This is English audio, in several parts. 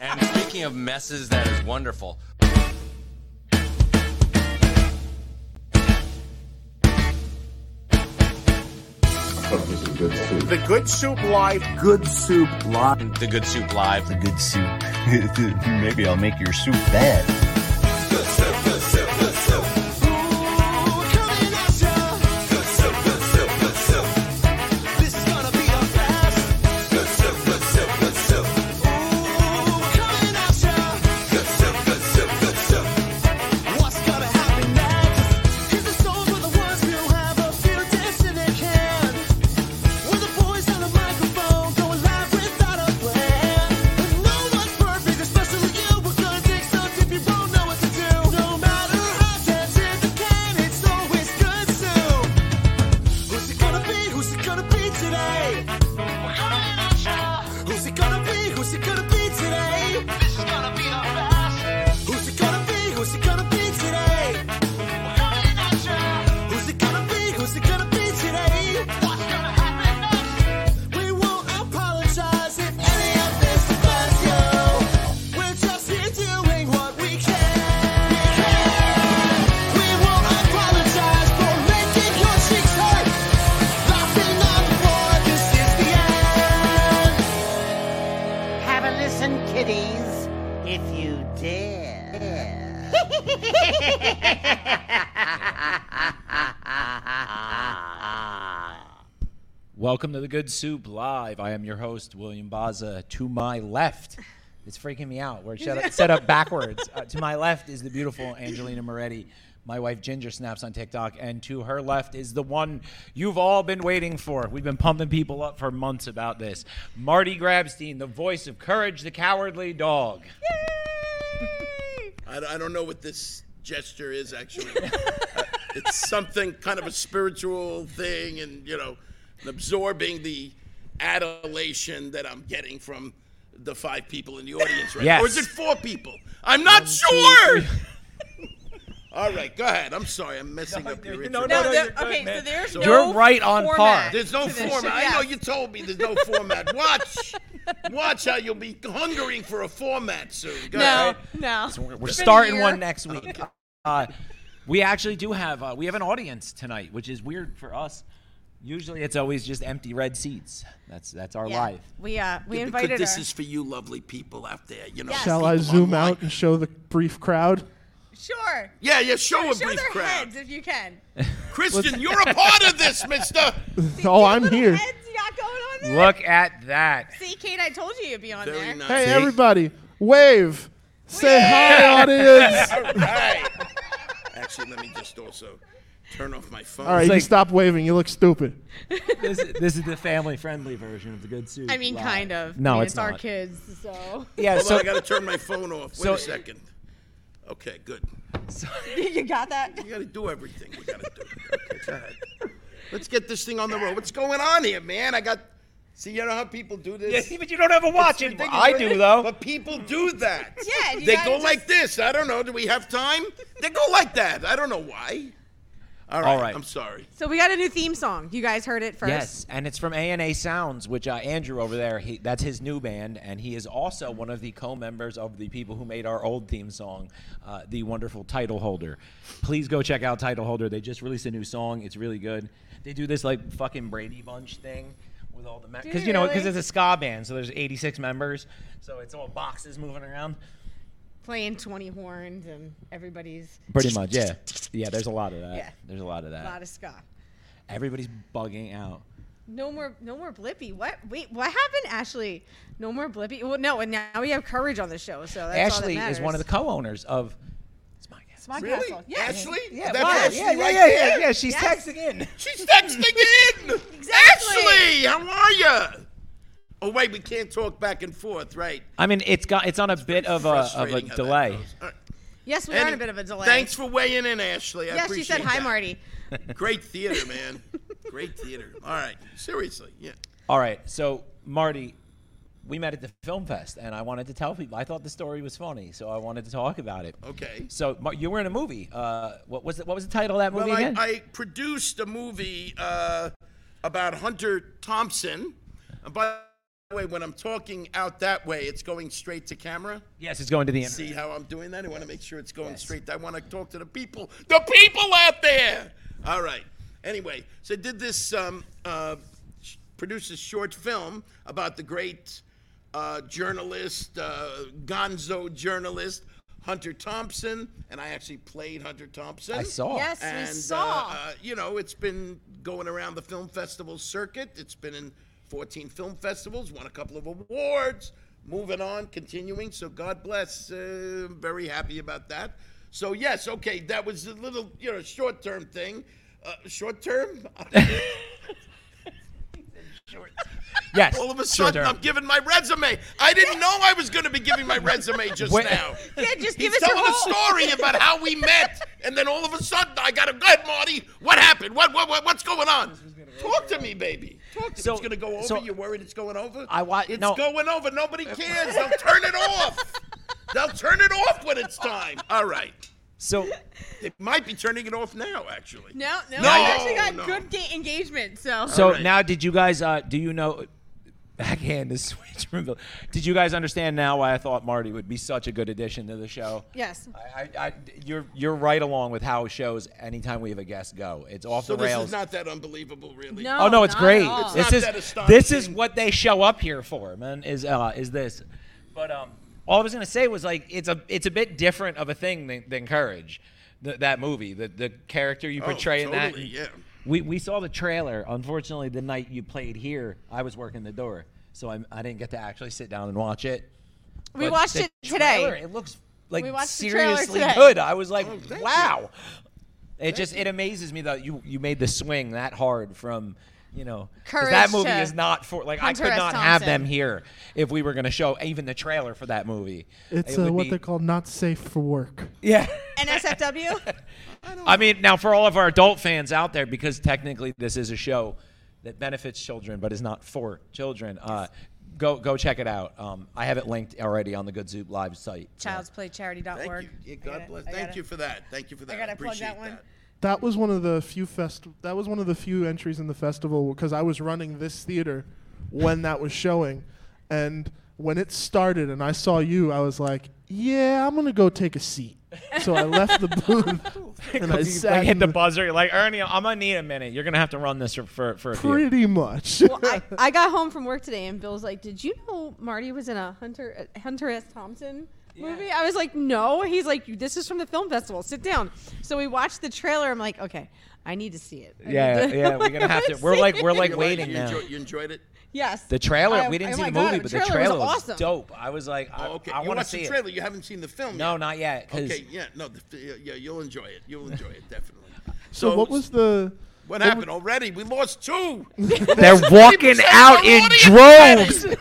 And speaking of messes, that is wonderful. Good. The Good Soup Live. Good soup live. The Good Soup Live. The good soup. Maybe I'll make your soup bad. Good Soup Live. I am your host, William Baza. To my left, it's freaking me out. We're set up, set up backwards. Uh, to my left is the beautiful Angelina Moretti. My wife Ginger snaps on TikTok, and to her left is the one you've all been waiting for. We've been pumping people up for months about this. Marty Grabstein, the voice of Courage the Cowardly Dog. I, I don't know what this gesture is actually. Uh, it's something kind of a spiritual thing, and you know, absorbing the adulation that I'm getting from the five people in the audience right Yes. Or is it four people? I'm not sure. All right, go ahead. I'm sorry, I'm messing up your intro. no, No, no, there, you're good, okay, man. so there's So- no You're right on par. There's no format. show. I know you told me there's no format. Watch. Watch how you'll be hungering for a format soon. Go No, ahead. no. We're, we're It's been a starting one next week. Uh, we actually do have uh, we have an audience tonight, which is weird for us. Usually, it's always just empty red seats. That's that's our Yeah. life. We uh we Yeah, invited this her. is for you lovely people out there. You know, Yes. Shall I people zoom online. out and show the brief crowd? Sure. Yeah, yeah, show a Show brief their crowd. heads if you can. Christian, you're a part of this, mister. Oh, I'm Little here. Heads you got going on there. Look at that. See, Kate, I told you you'd be on Very there. nice. Hey, See? everybody, wave. Say hi, audience. All right. Actually, let me just also turn off my phone. All right, you like- can stop waving. You look stupid. This, is- this is the family-friendly version of the good soup. I mean, Live. kind of. No, I mean, it's, it's our not. kids, so Yeah, Hold so on, I gotta turn my phone off. Wait So- a second. Okay, good. you got that. You gotta do everything. We gotta do. Okay, go ahead. Let's get this thing on the road. What's going on here, man? I got. See, you know how people do this. yeah, but you don't ever watch it. I do though. But people do that. Yeah, you They gotta go just- like this. I don't know. Do we have time? They go like that. I don't know why. All right. All right. I'm sorry. So we got a new theme song. You guys heard it first. Yes, and it's from A&A Sounds, which uh, Andrew over there, he, that's his new band, and he is also one of the co-members of the people who made our old theme song, uh, the wonderful Title Holder. Please go check out Title Holder. They just released a new song. It's really good. They do this like fucking Brady Bunch thing with all the because they you know because really? it's a ska band, so there's 86 members, so it's all boxes moving around. Playing 20 horns and everybody's Pretty much, yeah, yeah. There's a lot of that. Yeah. There's a lot of that. a lot of ska. Everybody's bugging out. No more, no more Blippy. What? Wait, what happened, Ashley? No more Blippy. Well, no, and now we have Courage on the show, so that's all that Ashley is one of the co-owners of. It's my guess. Smart Really? Castle. Yes. Ashley? Yeah, That's wow, Ashley yeah, yeah, right yeah, there? yeah, yeah. She's Yes. texting in. She's texting in. Exactly. Ashley, how are you? Oh wait, we can't talk back and forth, right? I mean, it's got it's on a bit of a of a Frustrating how that delay. goes. All right. Yes, we are in a bit of a delay. Thanks for weighing in, Ashley. I Yes, she said hi, that. Marty. Great theater, man. Great theater. All right, seriously, yeah. All right, so Marty, we met at the film fest, and I wanted to tell people I thought the story was funny, so I wanted to talk about it. Okay. So Mar- you were in a movie. Uh, what was it? What was the title of that movie Well, I, again? I produced a movie uh, about Hunter Thompson. By way, when I'm talking out that way, it's going straight to camera. Yes, it's going to the internet. See how I'm doing that? I want to make sure it's going straight. I want to talk to the people, the people out there. All right. Anyway, so I did this, um, uh, sh- produced a short film about the great uh, journalist, uh, gonzo journalist, Hunter Thompson, and I actually played Hunter Thompson. I saw. Yes, And, we saw. Uh, uh, you know, it's been going around the film festival circuit. It's been in 14 film festivals, won a couple of awards. Moving on, continuing. So God bless. Uh, I'm very happy about that. So yes, okay, that was a little, you know, short-term thing. Uh, short-term. Yes. All of a sudden, I'm giving my resume. I didn't know I was going to be giving my resume just Wait. now. yeah, just give He's us your telling a story about how we met, and then all of a sudden I got to go ahead, Marty. What happened? What, what, what what's going on? Talk to me, baby. Talk to So- me. It's going to go over. so- You're worried it's going over? I wa- It's no. going over. Nobody cares. They'll turn it off. They'll turn it off when it's time. All right. So They might be turning it off now, actually. No, no, No, we actually got no. good ga- engagement. So, So right. now, did you guys? Uh, do you know? Backhand is switch from the- Did you guys understand now why I thought Marty would be such a good addition to the show? yes. I, I, I, you're you're right along with how shows anytime we have a guest go. It's off So the this rails. is not that unbelievable, really. No. oh no, it's not great. at all. It's This not is that this is astonishing. what they show up here for, man. Is uh is this? But um, all I was gonna say was like it's a it's a bit different of a thing than, than Courage, th- that movie. The the character you Oh, portray in that. totally, yeah. We we saw the trailer. Unfortunately, the night you played here, I was working the door, so I I didn't get to actually sit down and watch it. We But watched the it today. trailer, It looks like We watched the trailer seriously today. good. I was like, Oh, thank wow. It just it amazes me that you you made the swing that hard from you know 'cause that movie is not for like Hunter I could S. not have them here if we were going to show even the trailer for that movie. It's It uh, would what be- they call not safe for work. yeah. NSFW. I mean, now for all of our adult fans out there, because technically this is a show that benefits children but is not for children. Uh, go go check it out. Um, I have it linked already on the Good Soup Live site. so- Childsplaycharity.org. Thank you. Yeah, I God got it. bless. I got Thank it. you for that. Thank you for that. I gotta plug appreciate that one. That was one of the few fest. That was one of the few entries in the festival because I was running this theater when that was showing, and when it started and I saw you, I was like, "Yeah, I'm gonna go take a seat." So I left the booth and I sat. like, hit the buzzer. You're like Ernie, I'm gonna need a minute. You're gonna have to run this for for, for a few. pretty much. Well, I, I got home from work today and Bill's like, "Did you know Marty was in a Hunter uh, Hunter S. Thompson movie?" I was like, "No." He's like, "This is from the film festival. Sit down." So we watched the trailer. I'm like, "Okay, I need to see it." I Yeah, to- yeah, we're gonna have to. We're like we're like You waiting you now. Enjoy, you enjoyed it? yes. The trailer, I- we didn't oh see my the God, movie, but the trailer was awesome. dope. I was like, I, Oh, okay. I want to see the it. trailer. You haven't seen the film No, yet. not yet. Okay, yeah, no, the, yeah, yeah, you'll enjoy it. You'll enjoy it definitely. so what was the? what happened already? We lost two. They're walking out in droves.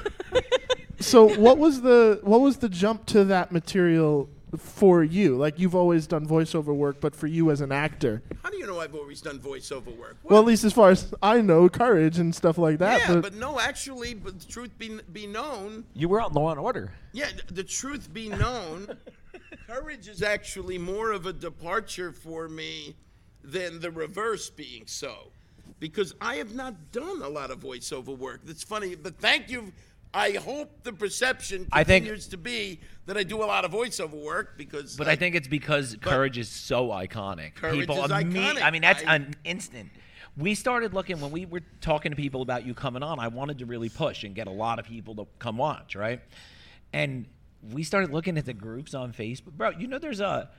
So what was the what was the jump to that material for you? Like you've always done voiceover work, but for you as an actor, How do you know I've always done voiceover work? well, at least as far as I know, courage and stuff like that. yeah, but, but no, actually, but the truth be be known, You were on Law and Order. yeah, the truth be known, courage is actually more of a departure for me than the reverse being so, because I have not done a lot of voiceover work. That's funny, but thank you. I hope the perception I think- continues to be that I do a lot of voiceover work because. But I think it's because Courage is so iconic. Courage people is imme- iconic. I mean, that's I- an instant. We started looking when we were talking to people about you coming on. I wanted to really push and get a lot of people to come watch, right? And we started looking at the groups on Facebook, bro. You know, there's a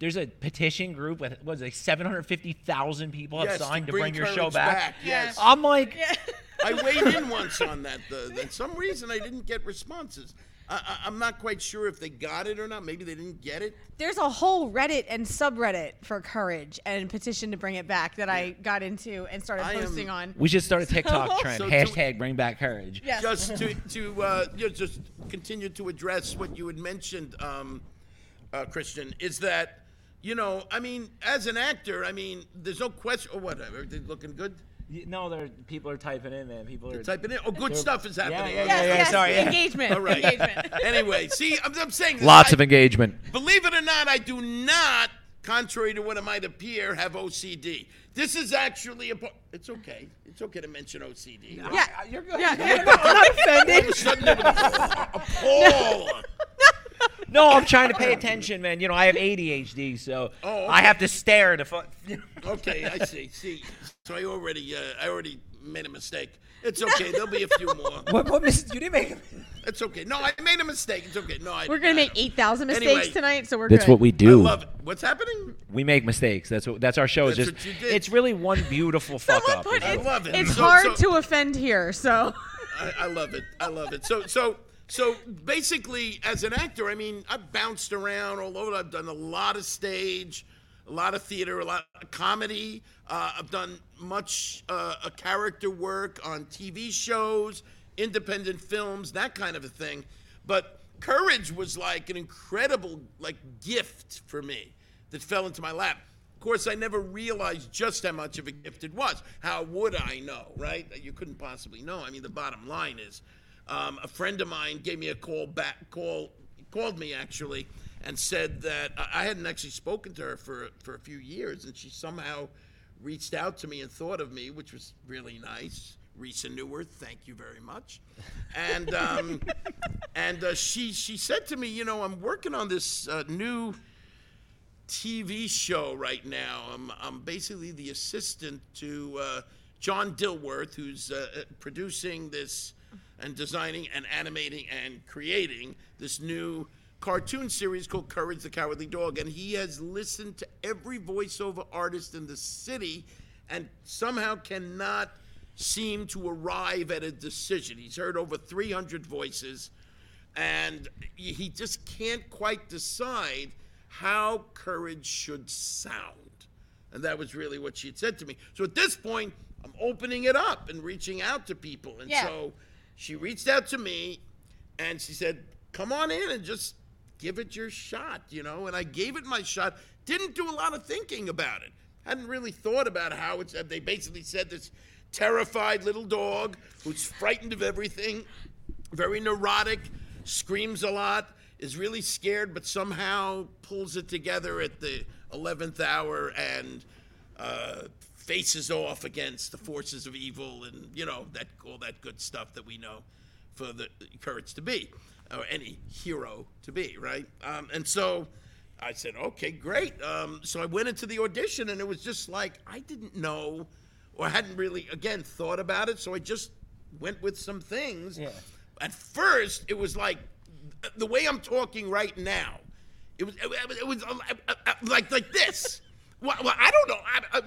there's a petition group with what is it, 750,000 people have Yes, to signed to bring bring your show back. back, yes. I'm like, I weighed in once on that. The, the, some reason I didn't get responses. I, I, I'm not quite sure if they got it or not. Maybe they didn't get it. There's a whole Reddit and subreddit for Courage and petition to bring it back that I got into and started I am- posting on. we should start a TikTok trend. So do- Hashtag bring back courage. Yes. Just to to uh, you know, just continue to address what you had mentioned, um, uh, Christian, is that you know, I mean, as an actor, I mean, there's no question. Or whatever, everything's looking good. Y- No, there people are typing in, man. People are Typing in. Oh, good stuff is happening. yeah, yes, yes, sorry, yeah. engagement. All right. Engagement. Anyway, see, I'm, I'm saying this, Lots I- of engagement. Believe it or not, I do not contrary to what it might appear, have OCD. This is actually a. po- It's okay. It's okay to mention OCD. Yeah, You're good. Yeah, Yeah, yeah. no, I'm not All of offended. a sudden, there was a Paul. No, I'm trying to pay attention, man. You know, I have ADHD, so Oh, I have to stare to. Fu- Okay, I see. See, so I already, uh, I already made a mistake. It's okay. There'll be a few more. what? What? Miss, you didn't make. It's okay. No, I made a mistake. It's okay. No, I. We're gonna I- make eight thousand mistakes Anyway. tonight, so we're That's good. what we do. I do. love it. What's happening? We make mistakes. That's what. That's our show. It's That's just. what you did. It's really one beautiful fuck up. put I love it. it's So- hard so- to offend here, so I, I love it. I love it. So, so, so basically, as an actor, I mean, I've bounced around all over. I've done a lot of stage, a lot of theater, a lot of comedy. Uh, I've done much uh, character work on TV shows, independent films, that kind of a thing. But courage was like an incredible like gift for me that fell into my lap. Of course, I never realized just how much of a gift it was. How would I know, right? You couldn't possibly know. I mean, the bottom line is, um, a friend of mine gave me a call back. Call called me actually and said that I hadn't actually spoken to her for for a few years, and she somehow reached out to me and thought of me, which was really nice. Risa Newworth, thank you very much. And um, and uh, she she said to me, you know, I'm working on this uh, new TV show right now. I'm, I'm basically the assistant to uh, John Dilworth, who's uh, uh, producing this and designing and animating and creating this new cartoon series called Courage the Cowardly Dog. And he has listened to every voiceover artist in the city and somehow cannot seem to arrive at a decision. He's heard over 300 voices and he just can't quite decide how courage should sound. And that was really what she had said to me. So at this point, I'm opening it up and reaching out to people. And Yeah. so she reached out to me and she said, Come on in and just give it your shot, you know? And I gave it my shot. Didn't do a lot of thinking about it. Hadn't really thought about how it's. They basically said this terrified little dog who's frightened of everything, very neurotic, screams a lot, is really scared, but somehow pulls it together at the 11th hour and uh, faces off against the forces of evil and, you know, that all that good stuff that we know for the courage to be, or any hero to be, right? Um, and so I said, okay, great. Um, so I went into the audition, and it was just like I didn't know, or hadn't really, again, thought about it. So I just went with some things. At first, it was like the way I'm talking right now. It was, it, was- it was uh, uh, uh, like like this. Well, well, I don't know. I, I,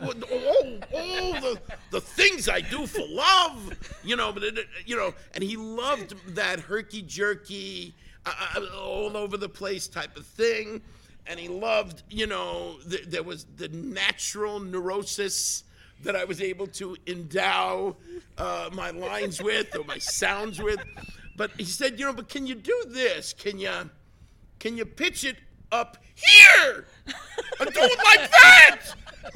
the the things I do for love, you know. But it, it- you know, and he loved that herky jerky, uh, uh, all over the place type of thing, and he loved, you know, th- there was the natural neurosis that I was able to endow uh, my lines with or my sounds with. But he said, you know, but can you do this? Can you? can you pitch it up here and do it like that?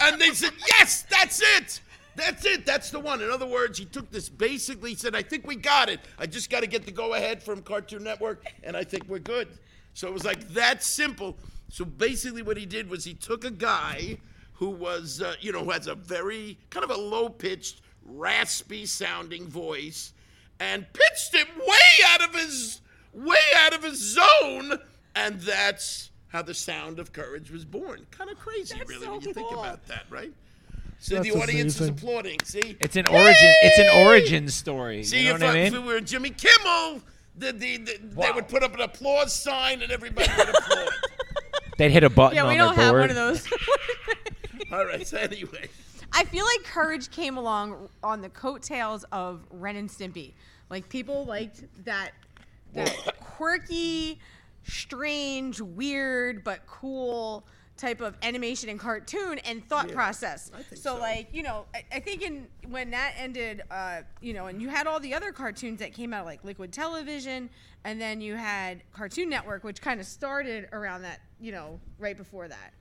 And they said, yes, that's it. That's it. That's the one. In other words, he took this basically, he said, I think we got it. I just got to get the go ahead from Cartoon Network, and I think we're good. So it was like that simple. So basically, what he did was he took a guy who was, uh, you know, who has a very kind of a low pitched, raspy sounding voice and pitched him way out of his way out of his zone and that's how the sound of courage was born kind of crazy That's really so when you think about that right so That's the audience amazing. is applauding see It's an origin. It's an origin story. see you know if, what I I- if mean? we were Jimmy Kimmel the, the, the, they would put up an applause sign and everybody would applaud They'd hit a button yeah, we their don't have board. one of those. all right so anyway I feel like Courage came along on the coattails of Ren and Stimpy. Like people liked that that quirky, strange, weird but cool type of animation and cartoon and thought process. so, like, you know, I, I think in when that ended, uh, you know, and you had all the other cartoons that came out like Liquid Television and then you had Cartoon Network which kind of started around that, you know, right before that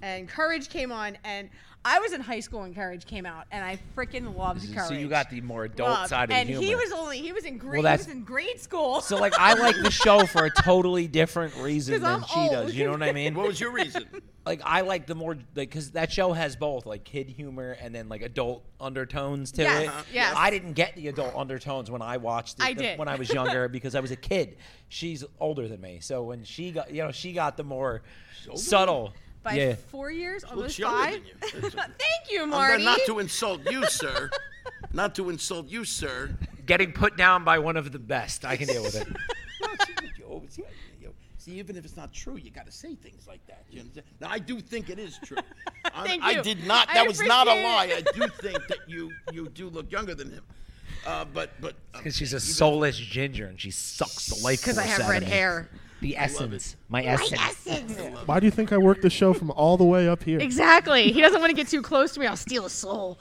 and Courage came on, and I was in high school when Courage came out, and I freaking loved Courage. So you got the more adult Loved. side of and humor. he was only he was in grade that's- he was in grade school. so like I like the show for a totally different reason than I'm she does. You know what I mean? what was your reason like I like the more like because that show has both like kid humor and then like adult undertones to Yes, it. Uh-huh. yes. I didn't get the adult undertones when I watched it I the- did. when I was younger because I was a kid. She's older than me, so when she got you know she got the more subtle. By yeah. four years, looks almost younger five. than you. That's. Thank you, I'm Marty. not to insult you, sir. not to insult you, sir. Getting put down by one of the best. I can deal with it. You always- you know, See, even if it's not true, you got to say things like that. You understand? Now, I do think it is true. I, Thank I you. did not. I That was not a lie. it. I do think that you you do look younger than him. Uh, but but um, Because she's a soulless ginger and she sucks the life of her. Because I force have out red of me. hair. The essence. My essence. Why do you think I work the show from all the way up here? Exactly. He doesn't want to get too close to me. I'll steal his soul.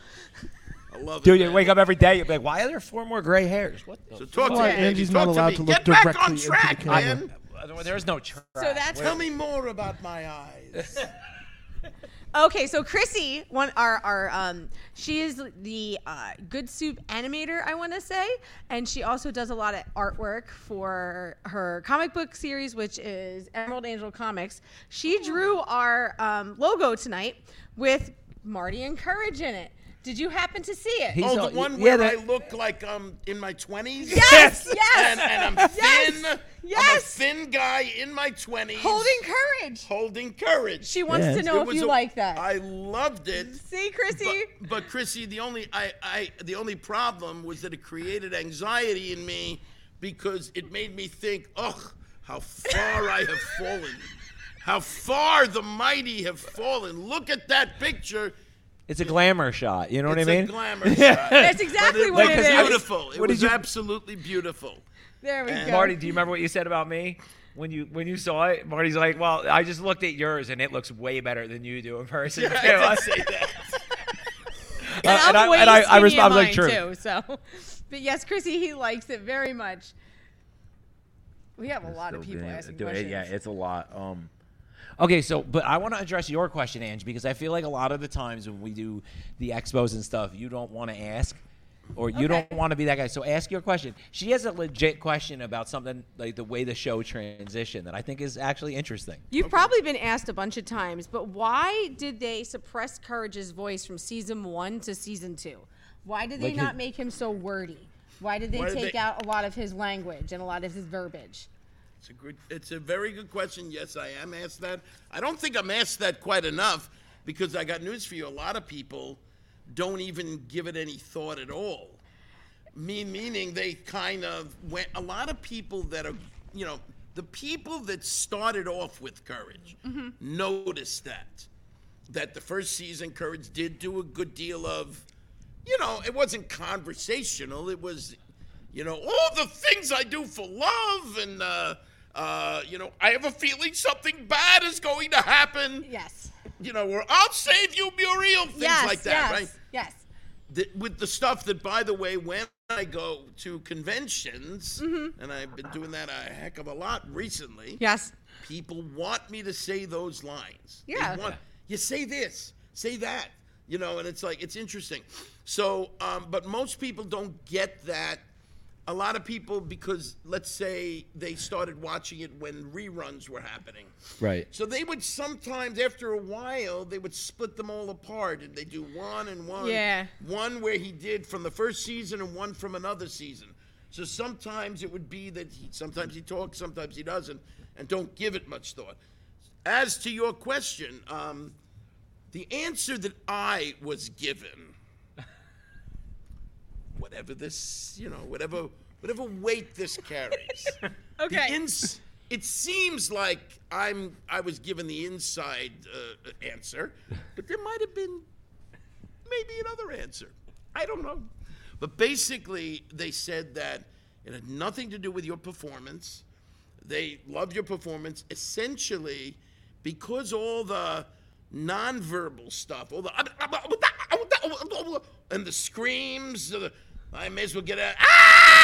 I love Dude, it. you man. wake up every day, you're like, why are there four more gray hairs? What the So talk to me, baby. Angie's Talk not allowed me. to look Get back directly on into the track, camera. man. There's no track. So that's Tell me more about my eyes. Okay, so Chrissy, one our our um, she is the uh, Good Soup animator, I want to say, and she also does a lot of artwork for her comic book series, which is Emerald Angel Comics. She drew our um, logo tonight with Marty and Courage in it. Did you happen to see it? He's oh, all- the one yeah, where that- I look like um in my twenties. yes, yes, And, and I'm thin. Yes, I'm a yes. thin guy in my twenties. holding courage. Holding courage. She wants Yeah. to know It if was you a- like that. I loved it. See, Chrissy. But, but Chrissy, the only I, I the only problem was that it created anxiety in me because it made me think, ugh, how far I have fallen. How far the mighty have fallen. Look at that picture. It's a glamour shot. You know what I mean? It's a glamour shot. That's exactly But what it it was beautiful. It What did was you- absolutely beautiful. There we go. Marty, do you remember what you said about me when you when you saw it? Marty's like, "Well, I just looked at yours and it looks way better than you do in person." too." I did say that. Uh, and, and I'm I- way and I- I skinny res- in was like, mine, true. too. So, but yes, Chrissy, he likes it very much. We have a lot of people asking Dude, questions. Yeah, it's a lot. Um, okay, so but I want to address your question, Ange, because I feel like a lot of the times when we do the expos and stuff, you don't want to ask. Or you don't want to be that guy. So ask your question. She has a legit question about something like the way the show transitioned that I think is actually interesting. You've probably been asked a bunch of times, but why did they suppress Courage's voice from season one to season two? Why did they Like not his- make him so wordy? Why did they Why did take they- out a lot of his language and a lot of his verbiage? It's a good. It's a very good question. Yes, I am asked that. I don't think I'm asked that quite enough because I got news for you. A lot of people don't even give it any thought at all. Me meaning they kind of went. A lot of people that are, you know, the people that started off with courage noticed that that the first season courage did do a good deal of you know it wasn't conversational it was you know all the things i do for love and uh, uh, you know i have a feeling something bad is going to happen Yes. you know or i'll save you muriel things yes. like that yes. right Yes. the, with the stuff that, by the way, when I go to conventions, Mm-hmm. and I've been doing that a heck of a lot recently, Yes. people want me to say those lines. Yeah. want- you say this, say that, you know, and it's like, it's interesting. So, um, but most people don't get that. A lot of people, because let's say they started watching it when reruns were happening. Right. So they would sometimes, after a while, they would split them all apart, and they do one and one. Yeah. One where he did from the first season, and one from another season. So sometimes it would be that he, sometimes he talks, sometimes he doesn't, and don't give it much thought. As to your question, um, the answer that I was given, whatever this, you know, whatever whatever weight this carries. Okay. Ins- it seems like I'm I was given the inside uh, answer, but there might have been maybe another answer. I don't know. But basically, they said that it had nothing to do with your performance. They loved your performance. Essentially, because all the nonverbal stuff, all the and the screams, the, I may as well get out. Ah!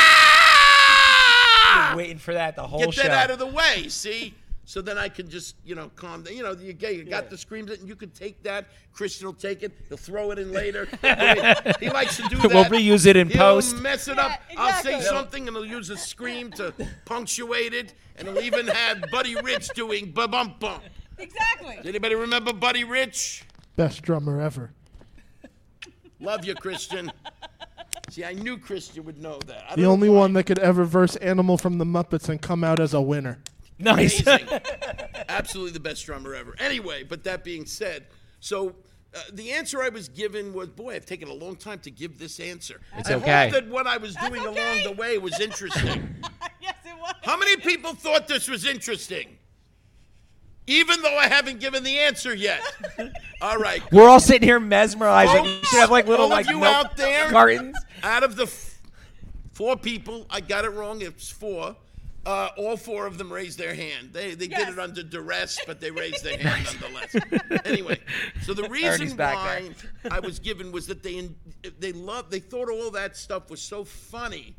Waiting for that the whole Get show. that out of the way. See. So then I can just, you know, calm down. You know, you, get- you got the screams, and you can take that. Christian will take it. He'll throw it in later. he likes to do that. We'll reuse it in He'll post. mess it up. Yeah, I'll say something, and he'll use a scream to punctuate it, and he'll even have Buddy Rich doing ba bump bump. Exactly. Does anybody remember Buddy Rich? Best drummer ever. Love you, Christian. See, I knew Christian would know that. I The don't know only why. one that could ever verse Animal from the Muppets and come out as a winner. Nice. Amazing. Absolutely the best drummer ever. Anyway, but that being said, so uh, the answer I was given was, boy, I've taken a long time to give this answer. It's I okay. hope that what I was doing okay. along the way was interesting. yes, it was. How many people thought this was interesting? Even though I haven't given the answer yet. All right. We're all sitting here mesmerized. Like, you should have like little all of like you milk out there, cartons. Out of the f- four people, I got it wrong. It's four. Uh, all four of them raised their hand. They they Yes. did it under duress, but they raised their hand nonetheless. anyway, so the reason why I was given was that they they loved they thought all that stuff was so funny,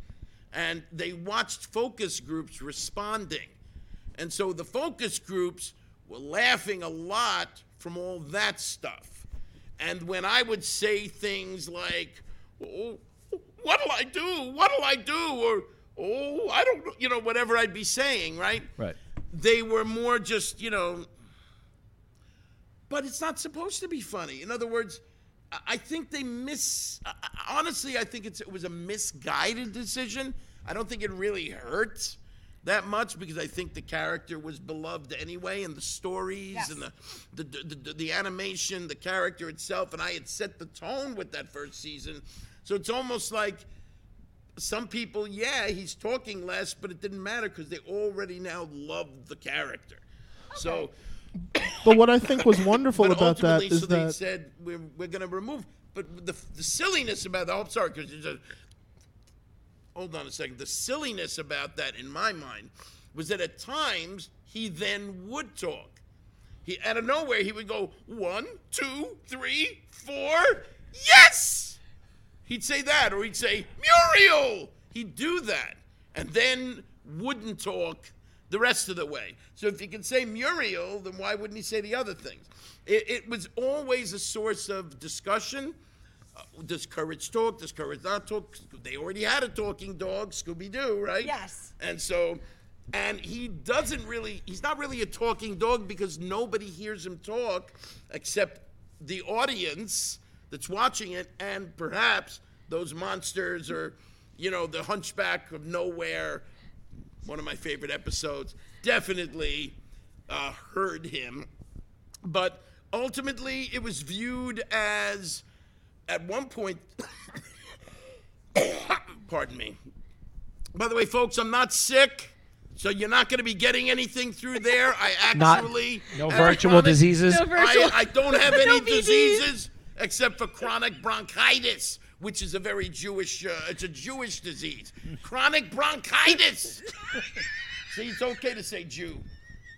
and they watched focus groups responding, and so the focus groups were laughing a lot from all that stuff. And when I would say things like, oh, what'll I do? What'll I do? Or, oh, I don't know, you know, whatever I'd be saying, right? Right. They were more just, you know, but it's not supposed to be funny. In other words, I- I think they miss. I- I- Honestly, I think it's, it was a misguided decision. I don't think it really hurts that much because I think the character was beloved anyway, and the stories Yes. and the the, the the the animation, the character itself, and I had set the tone with that first season. So it's almost like some people, yeah, he's talking less, but it didn't matter because they already now loved the character. So. But what I think was wonderful But about that ultimately, is so they said we're, we're going to remove. But the, the silliness about that, oh, I'm sorry, because hold on a second. The silliness about that, in my mind, was that at times he then would talk. He out of nowhere he would go one, two, three, four, yes. He'd say that, or he'd say Muriel. He'd do that, and then wouldn't talk the rest of the way. So if he can say Muriel, then why wouldn't he say the other things? It, it was always a source of discussion. Uh, does courage talk? Does courage not talk? They already had a talking dog, Scooby Doo, right? Yes. And so, and he doesn't really, he's not really a talking dog because nobody hears him talk except the audience that's watching it and perhaps those monsters or, you know, the hunchback of nowhere, one of my favorite episodes, definitely uh, heard him. But ultimately, it was viewed as, at one point, pardon me. By the way, folks, I'm not sick, so you're not going to be getting anything through there. I Not- actually No virtual diseases. No virtual. I, I don't have any No VDs. diseases except for chronic bronchitis, which is a very Jewish. Uh, it's a Jewish disease. Chronic bronchitis. See, it's okay to say Jew,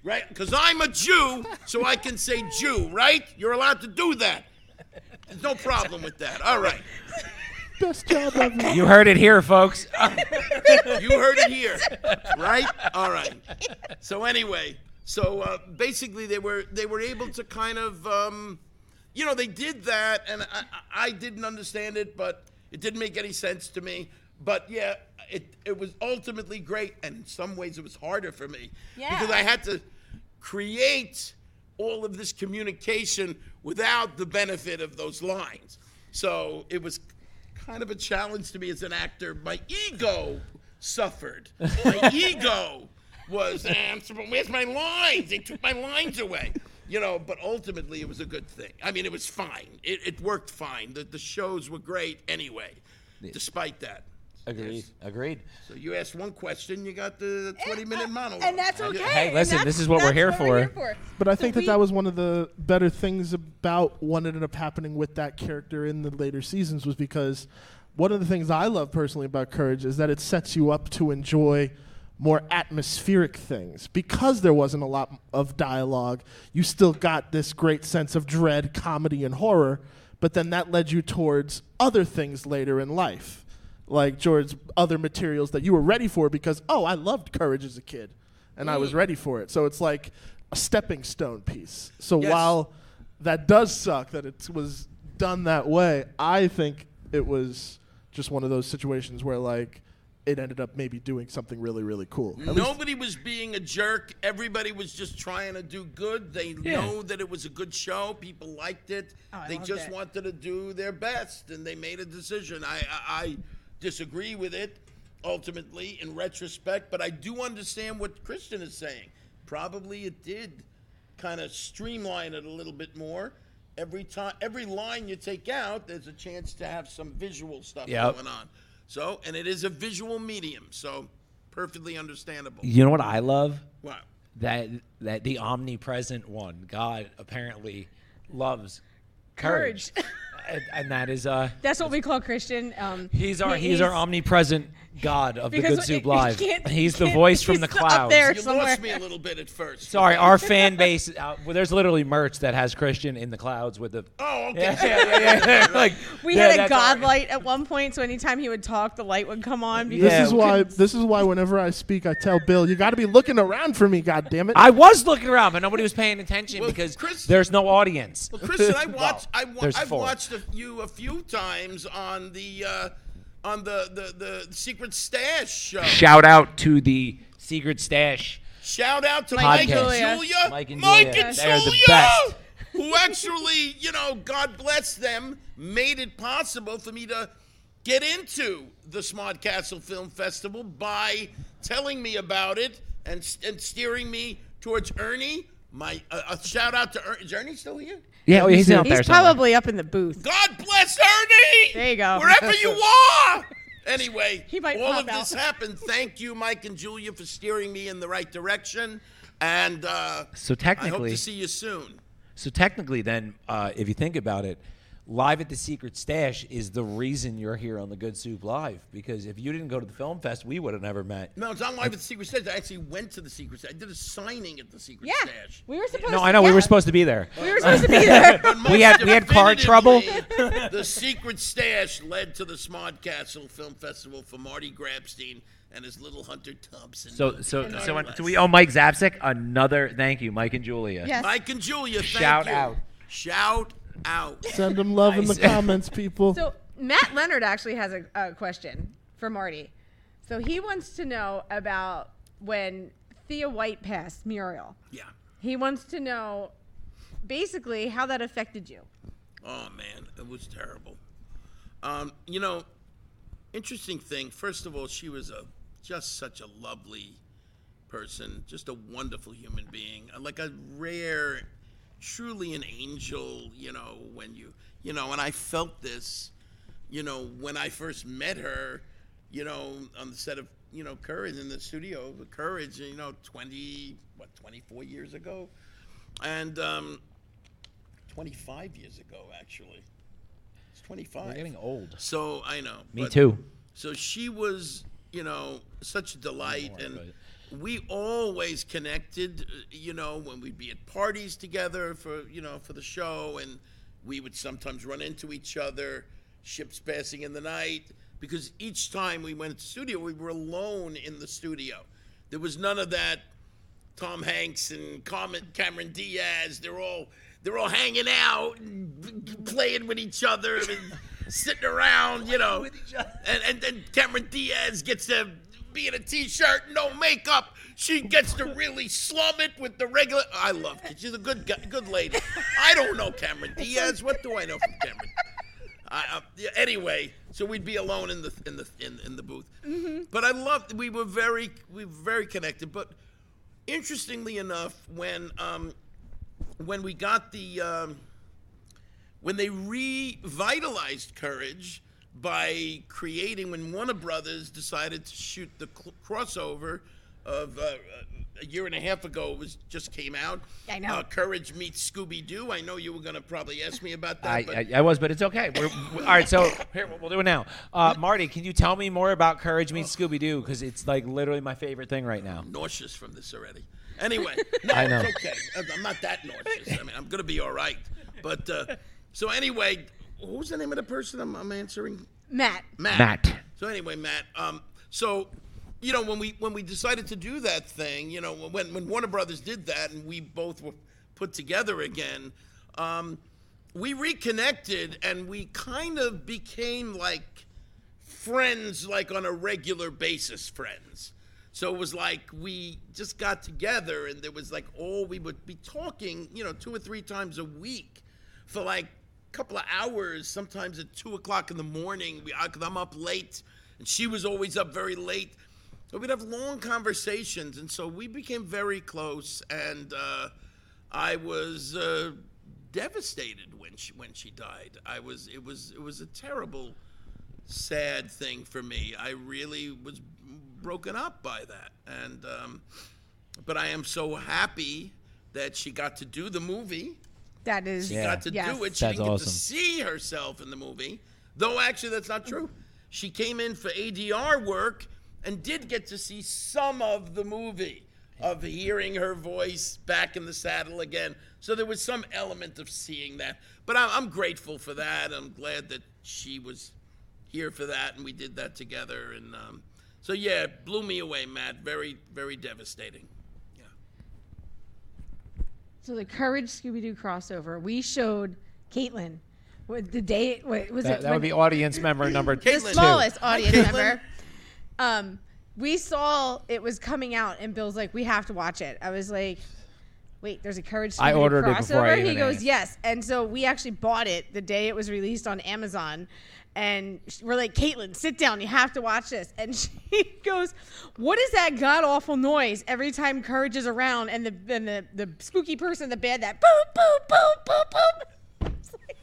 right? Because I'm a Jew, so I can say Jew, right? You're allowed to do that. There's no problem with that. All right. best job ever. You heard it here, folks. You heard it here, right? All right. So anyway, so uh, basically they were they were able to kind of, um, you know, they did that, and I, I didn't understand it, but it didn't make any sense to me. But yeah, it it was ultimately great, and in some ways it was harder for me because I had to create all of this communication without the benefit of those lines. So it was kind of a challenge to me as an actor. My ego suffered. My ego was, um, so where's my lines? They took my lines away. You know, but ultimately it was a good thing. I mean, it was fine. It, it worked fine. The, the shows were great anyway, despite that. Agreed. Yes. Agreed. So you asked one question, you got the 20 minute eh, uh, monologue. And that's okay. Hey, listen, that's- this is what we're here what for. for. But I So think that that was one of the better things about what ended up happening with that character in the later seasons was because one of the things I love personally about Courage is that it sets you up to enjoy more atmospheric things. Because there wasn't a lot of dialogue, you still got this great sense of dread, comedy, and horror, but then that led you towards other things later in life. Like George's other materials that you were ready for because, oh, I loved Courage as a kid and I was mm. ready for it. So it's like a stepping stone piece. So Yes. while that does suck that it was done that way, I think it was just one of those situations where like it ended up maybe doing something really really cool. At least- Nobody was being a jerk. Everybody was just trying to do good. They Yeah. know that it was a good show. People liked it. Oh, they just it. wanted to do their best, and they made a decision. I, I, I disagree with it ultimately in retrospect, but I do understand what Christian is saying. Probably it did kind of streamline it a little bit more. Every time, every line you take out, there's a chance to have some visual stuff Yep. going on. So, and it is a visual medium, so perfectly understandable. You know what I love? Wow. That that the omnipresent one, God apparently loves courage, Courage. and, and that is uh, That's what we call Christian. Um, he's our he- he's, our omnipresent God of the because Good Soup he Live. can't- He's the can't- voice from he's the up clouds. there. You somewhere. lost me a little bit at first. Sorry, our fan base. Uh, well, there's literally merch that has Christian in the clouds with the. Oh, okay. Yeah, yeah, yeah, yeah. like We yeah, had a that's god our- light at one point, so anytime he would talk, the light would come on. Because This Yeah, is we why. This is why whenever I speak, I tell Bill, "You got to be looking around for me, God damn it!" I was looking around, but nobody was paying attention Well, because Chris- there's no audience. Well, Christian, I watched. I wa- there's I've four. watched a, you a few times on the uh, on the, the the Secret Stash show. Shout out to the Secret Stash. Shout out to Mike Mike, and and Julia. Julia. Mike and Mike Julia. and They're the best. who actually, you know, God bless them, made it possible for me to get into the Smart Castle Film Festival by telling me about it and and steering me towards Ernie. My uh, a shout out to Ernie. Is Ernie still here? Yeah, oh, he's out there he's somewhere. probably up in the booth. God bless Ernie. There you go. Wherever you are. Anyway, He might all pop of this happened. Thank you, Mike and Julia, for steering me in the right direction. And uh, So I hope technically, to see you soon. so technically, then, uh, if you think about it, live at the Secret Stash is the reason you're here on the Good Soup Live. Because if you didn't go to the film fest, we would have never met. No, it's not live at the Secret Stash. I actually went to the Secret Stash. I did a signing at the Secret Yeah, Stash. we were supposed. No, to, I know we were supposed to be there. We were supposed to be there. We had- we had car trouble. the Secret Stash led to the Smart Castle Film Festival for Marty Grabstein and his little Hunter Thompson. So, so, movie. so, so we owe oh, Mike Zapsik another thank you, Mike and Julia. Yes. Mike and Julia, thank Shout you. out. Shout out. Send them love in the comments, people. So Matt Leonard actually has a, a question for Marty. So he wants to know about when Thea White passed Muriel. Yeah. He wants to know basically how that affected you. Oh man, it was terrible. Um, you know, interesting thing. First of all, she was a just such a lovely person, just a wonderful human being, like a rare, truly an angel. You know, when you, you know, and I felt this, you know, when I first met her, you know, on the set of, you know, Courage in the studio, with Courage, you know, twenty, what, twenty four years ago, and. um 25 years ago, actually. It's 25. We're getting old. So I know. Me but- too. So she was, you know, such a delight, More, and we always connected. uh, You know, when we'd be at parties together for, you know, for the show, and we would sometimes run into each other, ships passing in the night, because each time we went to the studio, we were alone in the studio. There was none of that. Tom Hanks and Cameron Diaz, they're all they're all hanging out and playing with each other and sitting around, you know. And and then Cameron Diaz gets to be in a t-shirt, no makeup. She gets to really slum it with the regular. I love her. She's a good good lady. I don't know Cameron Diaz. What do I know from Cameron? I, uh, yeah, anyway, so we'd be alone in the in the in, in the booth. But I loved. We were very we were very connected. But interestingly enough, when um, when we got the um, when they revitalized Courage by creating when Warner Brothers decided to shoot the cl- crossover of uh, a year and a half ago it was just came out. I know. Uh, Courage meets Scooby Doo. I know you were going to probably ask me about that. I, but I, I was, but it's okay. We're, we all right, so here we'll do it now. Uh, Marty, can you tell me more about Courage Meets Scooby Doo? Because it's like literally my favorite thing right now. nauseous from this already. Anyway, no, I know. it's okay. I'm- I'm not that nauseous. I mean, I'm gonna be all right. But uh, so anyway, what was the name of the person I'm, I'm answering? Matt. Matt. Matt. So anyway, Matt. Um, so you know when we when we decided to do that thing, you know when when Warner Brothers did that and we both were put together again, um, we reconnected and we kind of became like friends like on a regular basis friends. So it was like we just got together and there was like all we would be talking, you know, two or three times a week for like a couple of hours, sometimes at two o'clock in the morning. We, I, I'm up late and she was always up very late. So we'd have long conversations, and so we became very close. And uh, I was uh, devastated when she when she died. I was it was it was a terrible, sad thing for me. I really was broken up by that, and um, but I am so happy that she got to do the movie. That is. She Yeah. got to Yes. do it. She That's didn't get awesome. to see herself in the movie, though. Actually, that's not true. She came in for ADR work and did get to see some of the movie of hearing her voice back in the saddle again. So there was some element of seeing that. But I'm, I'm grateful for that. I'm glad that she was here for that, and we did that together. And um, so yeah, it blew me away, Matt. Very, very devastating. Yeah. So the Courage Scooby Doo crossover, we showed Caitlin. What the day what, was That, it? that would be audience member number two. the Caitlin. smallest audience Caitlin. member. Um, we saw it was coming out, and Bill's like, "We have to watch it." I was like, "Wait, there's a Courage I Scooby Doo ordered it crossover." before I he goes, asked. "Yes," and so we actually bought it the day it was released on Amazon. And we're like, Caitlin, sit down. You have to watch this. And she goes, What is that god awful noise every time Courage is around and the and the, the spooky person in the bed that boom, boom, boom, boom, boom. It's like,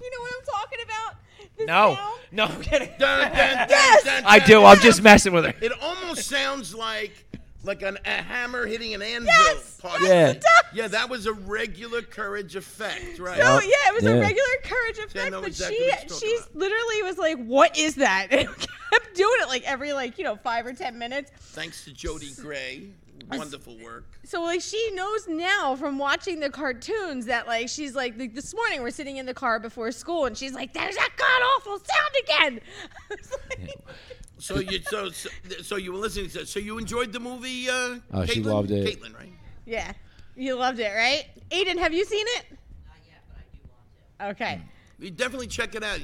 you know what I'm talking about? This No, sound? no, I'm kidding. Dun, dun, dun, Yes! dun, I dun, do. I'm just messing with her. It almost sounds like like an, a hammer hitting an anvil. Yes! part. Yes, it does! Yeah, that was a regular courage effect, right? So yeah, it was Yeah. a regular courage I effect, know but exactly she what you're talking she about. literally was like, "What is that?" And kept doing it like every like you know five or ten minutes. Thanks to Jody Gray. Wonderful work. So like she knows now from watching the cartoons that like she's like, like this morning we're sitting in the car before school and she's like, "There's that god awful sound again." I was like, oh So you so so, so you were listening to so you enjoyed the movie uh Oh, she loved it. Caitlin, right? yeah, you loved it, right? Aiden, have you seen it? Not yet, but I do want to. Okay. You definitely check it out.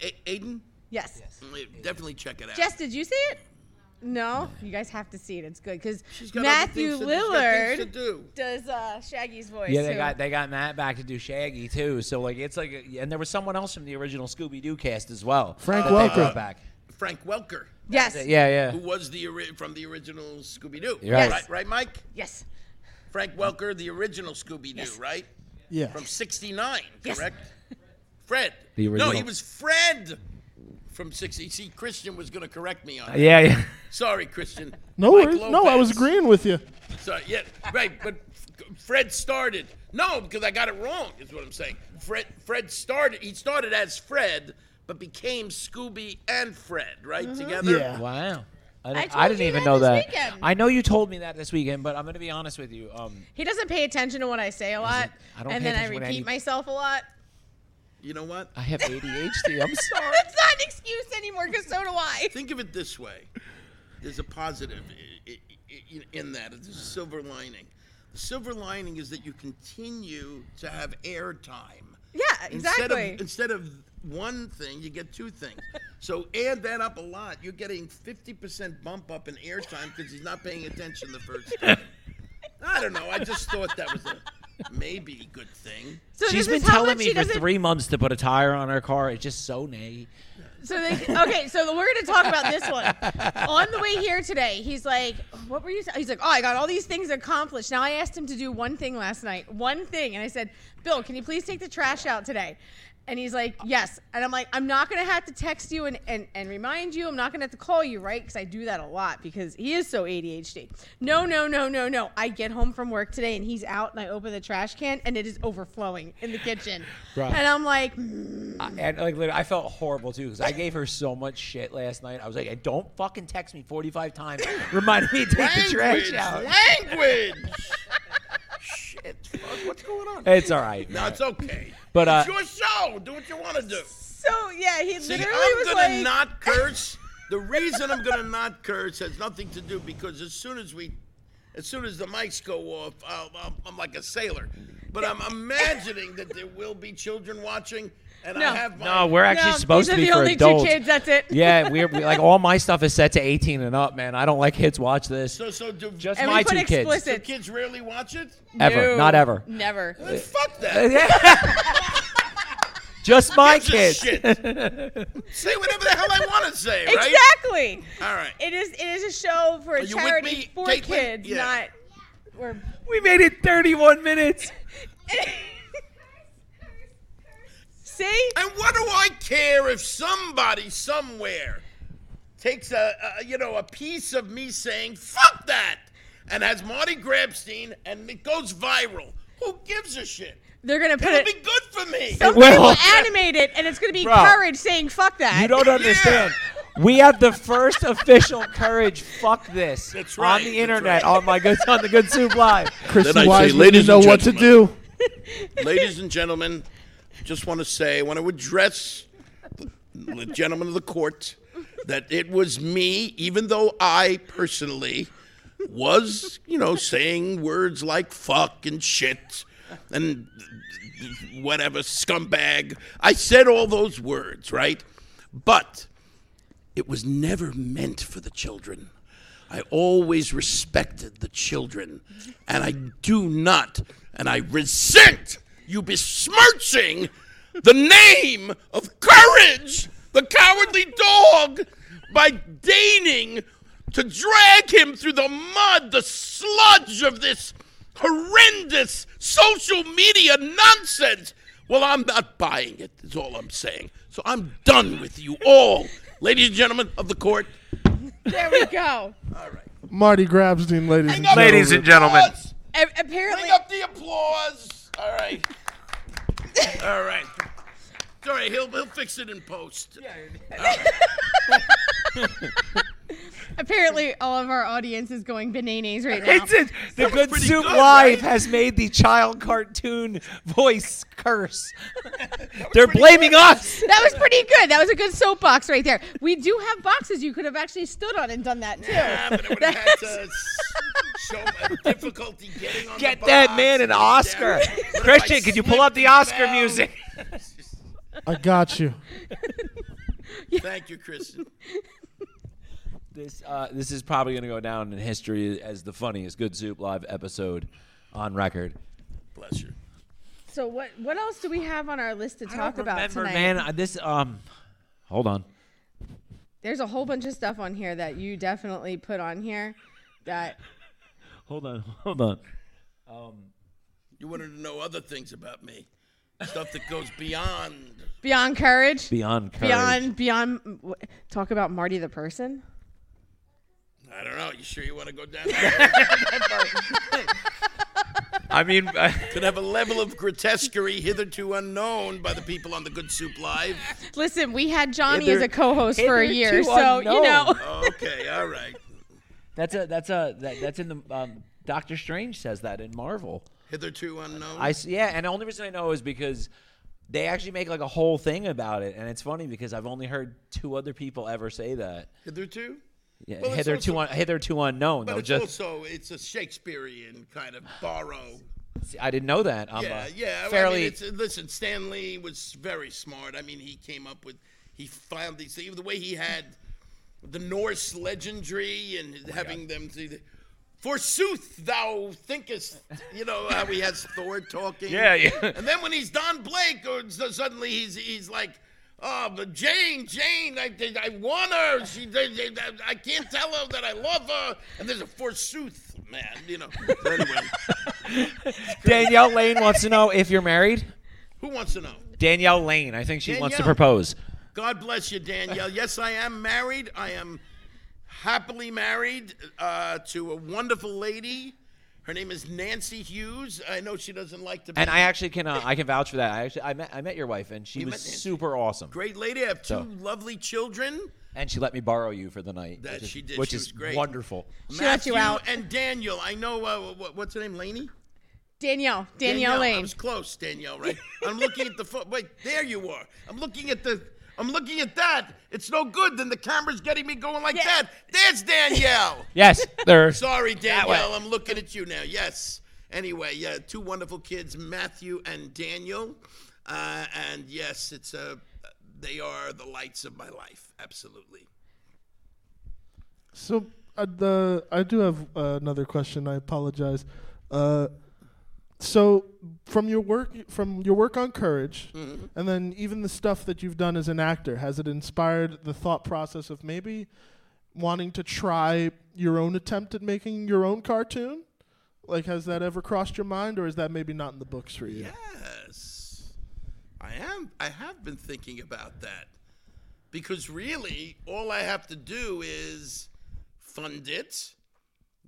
A- Aiden? Yes. Definitely check it out. Jess, did you see it? No, you guys have to see it. It's good because She's got other Matthew to- she's got things to Lillard do. does uh, Shaggy's voice. Yeah, they too. got they got Matt back to do Shaggy too. So like it's like, a, and there was someone else from the original Scooby Doo cast as well. Frank that Welker. back. Frank Welker, yes, Yeah, yeah. who was the ori- from the original Scooby Doo. You're right. right, right, Mike? yes, Frank Welker, the original Scooby Doo, Yes. right? Yeah. From '69, Yes. correct? Fred. The No, original. he was Fred from '60. See, Christian was going to correct me on. that. Yeah, yeah. Sorry, Christian. No Mike worries. No, I was Lopez. agreeing with you. So yeah, right. But F- Fred started. No, because I got it wrong. Is what I'm saying. Fred. Fred started. He started as Fred, but became Scooby and Fred, right together. Yeah. Wow. I, didn't- told I didn't you even that know this that. weekend. I know you told me that this weekend, but I'm going to be honest with you. Um, he doesn't pay attention to what I say a lot, I don't and then I attention to what repeat any- myself a lot. You know what? I have ADHD. I'm sorry. That's not an excuse anymore, because so do I. Think of it this way. There's a positive i- i- i- in that. There's a silver lining. The silver lining is that you continue to have airtime. Yeah, Instead exactly. of instead of one thing, you get two things. So add that up a lot. You're getting 50% bump up in airtime because he's not paying attention the first time. I don't know. I just thought that was a maybe good thing. so She's this been telling me for doesn't- three months to put a tire on her car. It's just so nay. So they, okay, so we're gonna talk about this one. On the way here today, he's like, "What were you?" sa-" He's like, "Oh, I got all these things accomplished." Now I asked him to do one thing last night, one thing, and I said, "Bill, can you please take the trash out today?" And he's like, "Yes." And I'm like, "I'm not gonna have to text you and and, and remind you. I'm not gonna have to call you, right? Because I do that a lot because he is so ADHD." No, no, no, no, no. I get home from work today and he's out, and I open the trash can and it is overflowing in the kitchen, Right. and I'm like. Mm. I, and like literally, I felt horrible too because I gave her so much shit last night. I was like, "Don't fucking text me 45 times, reminding me to take the trash out." language. Shit, fuck, what's going on? It's all right. No, it's okay. But, uh, it's your show. Do what you want to do. So yeah, he See, literally I'm was gonna like, not curse. The reason I'm gonna not curse has nothing to do because as soon as we, as soon as the mics go off, I'll, I'll, I'm like a sailor. but I'm imagining that there will be children watching, and No. I have my. No, we're actually No, supposed to be the for only adults. two kids. That's it. Yeah, we're we, like all my stuff is set to 18 and up, man. I don't like kids watch this. So, so do, Just And my we put two kids. do kids rarely watch it? Ever, No, not ever. Never. Then fuck that. Uh, just my Gives kids. shit. say whatever the hell I want to say, right? Exactly. All right. It is. It is a show for Are a you with charity me, for Caitlin? kids, Yeah. not. We're. we made it 31 minutes. See? And what do I care if somebody somewhere takes a, a you know a piece of me saying fuck that and has Marty Grabstein and it goes viral? Who gives a shit? They're gonna put It'll it. be good for me. Somebody Well- will animate it, and it's gonna be Bro. courage saying "fuck that." You don't understand. We have the first official courage. Fuck this That's on the that's internet right. on my good on the Good Soup Live. Chrissy Then I say, you ladies know and what to do. Ladies and gentlemen, just want to say, I want to address the gentlemen of the court that it was me, even though I personally was, you know, saying words like fuck and shit and whatever, scumbag. I said all those words, right? But it was never meant for the children. I always respected the children, and I do not, and I resent you besmirching the name of courage, the cowardly dog, by deigning to drag him through the mud, the sludge of this horrendous social media nonsense. Well, I'm not buying it, is all I'm saying. So I'm done with you all. Ladies and gentlemen of the court, There we go. All right. Marty Grabstein, ladies and Hang up gentlemen. Ladies and gentlemen. applause. Apparently, Bring up the applause. All right. All right. It's all right. He'll, he'll fix it in post. apparently, all of our audience is going bananas right now. It's it. The was Good Soup good, Live right? has made the child cartoon voice curse. They're blaming us. That was pretty good. That was a good soapbox right there. We do have boxes you could have actually stood on and done that too. Yeah, but I would have had to show my difficulty getting on Get the that man an Oscar. down. What if I Christian, could you pull up the Oscar fell? music? I got you. Thank you, Kristen. This uh, this is probably going to go down in history as the funniest Good Soup Live episode on record. Bless you. So what what else do we have on our list to talk about Remember, tonight? man, uh, this um, hold on. There's a whole bunch of stuff on here that you definitely put on here. That Hold on, hold on. You wanted to know other things about me, stuff that goes beyond. beyond courage, Beyond courage. beyond beyond. Talk about Marty the person. I don't know. You sure you want to go down there? I mean, uh, Could have a level of grotesquerie hitherto unknown by the people on the Good Soup Live. Listen, we had Johnny Hither- as a co-host for a hitherto year, so you know. Okay, all right. that's a that's a that, that's in the um, Doctor Strange says that in Marvel. Hitherto unknown. I s- yeah, and the only reason I know is because they actually make like a whole thing about it, and it's funny because I've only heard two other people ever say that. Hitherto? Yeah, Well, hitherto also- un, hitherto unknown. But though. it's Just also it's a Shakespearean kind of borrow. I didn't know that. I'm, yeah, uh, yeah. I Fairly. mean, it's, listen, Stan Lee was very smart. I mean, he came up with, he found these things. The way he had the Norse legendary and having them see the. Forsooth, thou thinkest, you know how he has Thor talking. Yeah, yeah. And then when he's Don Blake, or so suddenly he's he's like, oh, but Jane, Jane, I I want her. She, they, I can't tell her that I love her. And there's a forsooth, man, you know. Anyway, Danielle Lane wants to know if you're married. who wants to know? Danielle Lane, I think she wants to propose. God bless you, Danielle. Yes, I am married. I am happily married uh, to a wonderful lady. Her name is Nancy Hughes. I know she doesn't like to be And I actually can uh, I can vouch for that. I actually I met I met your wife and she You was met Nancy. super awesome. great lady. I have two So- lovely children. And she let me borrow you for the night. That which is, she did. Which She is was great. wonderful. She let you out. and Daniel. I know uh, what, what's her name, Laney. Danielle, Danielle, I Lane. was close, Danielle. Right. I'm looking at the fo- wait. There you are. I'm looking at the. I'm looking at that. It's no good. Then the camera's getting me going like Yeah. that. There's Danielle. Yes, there. Sorry, way. Danielle. I'm looking at you now. Yes. anyway, yeah, two wonderful kids, Matthew and Daniel, uh, and yes, it's a. They are the lights of my life. Absolutely. So uh, the I do have uh, another question. I apologize. Uh, so from your work from your work on Courage, mm-hmm. and then even the stuff that you've done as an actor, has it inspired the thought process of maybe wanting to try your own attempt at making your own cartoon? Like, has that ever crossed your mind, or is that maybe not in the books for you? Yes, I am. I have been thinking about that because really, all I have to do is fund it,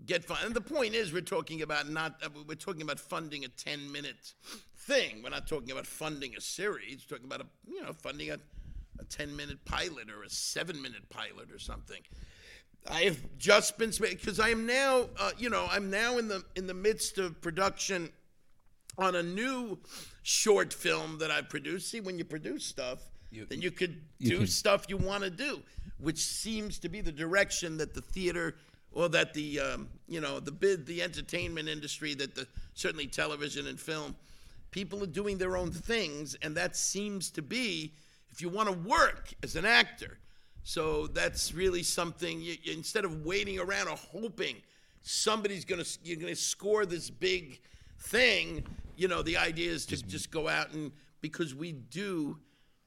get fun. And the point is, we're talking about not. Uh, we're talking about funding a ten-minute thing. We're not talking about funding a series. We're talking about a you know funding a a ten-minute pilot or a seven-minute pilot or something. I have just been because I am now, uh, you know, I'm now in the in the midst of production on a new short film that I produced. See, when you produce stuff, then you could do stuff you want to do, which seems to be the direction that the theater or that the um, you know the bid the entertainment industry that the certainly television and film people are doing their own things and that seems to be if you want to work as an actor so that's really something you, you- instead of waiting around or hoping somebody's going to you're going to score this big thing you know the idea is to just go out and because we do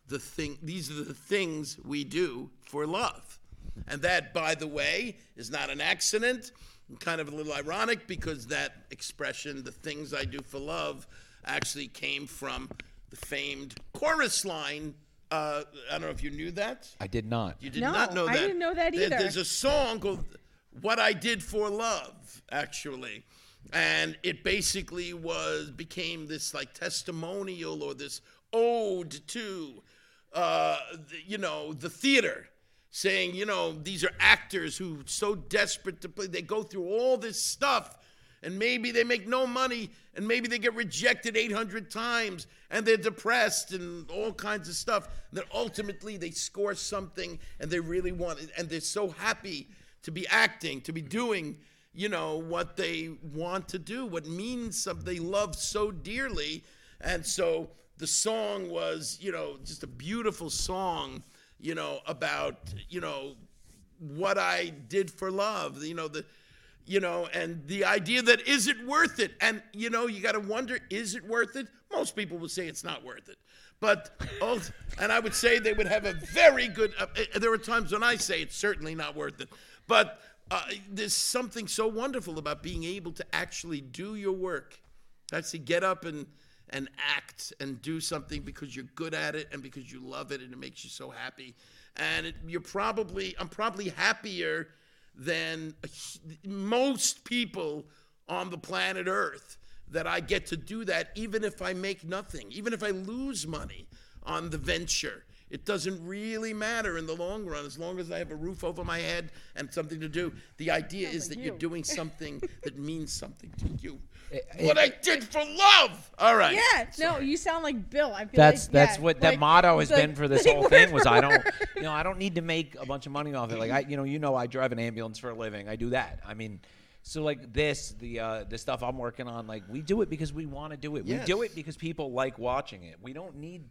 the thing these are the things we do for love and that by the way is not an accident kind of a little ironic because that expression the things i do for love actually came from the famed chorus line uh, i don't know if you knew that I did not. you did No, not know that. I didn't know that There- either. There's a song called "What I Did for Love," actually, and it basically was became this like testimonial or this ode to, uh, the, you know, the theater. Saying, you know, these are actors who so desperate to play, they go through all this stuff and maybe they make no money and maybe they get rejected 800 times and they're depressed and all kinds of stuff and then ultimately they score something and they really want it and they're so happy to be acting to be doing you know what they want to do what means something they love so dearly. And so the song was you know just a beautiful song you know about you know what I did for love. You know the, you know, and the idea that is it worth it? And you know, you got to wonder, is it worth it? Most people would say it's not worth it, but oh, and I would say they would have a very good. Uh, uh, there are times when I say it's certainly not worth it, but uh, there's something so wonderful about being able to actually do your work. That's to get up and and act and do something because you're good at it and because you love it and it makes you so happy. And it, you're probably I'm probably happier than most people on the planet Earth that I get to do that even if I make nothing, even if I lose money on the venture. It doesn't really matter in the long run as long as I have a roof over my head and something to do. The idea is that you're doing something that means something to you. What I did for love. All right. Yeah, no, you sound like Bill. I feel That's like, that's yeah, what that like, motto has the- been for this like, whole thing. Was I don't, word. you know, I don't need to make a bunch of money off it. Like I, you know, you know, I drive an ambulance for a living. I do that. I mean, so like this, the uh, the stuff I'm working on, like we do it because we want to do it. We do it because people like watching it. We don't need,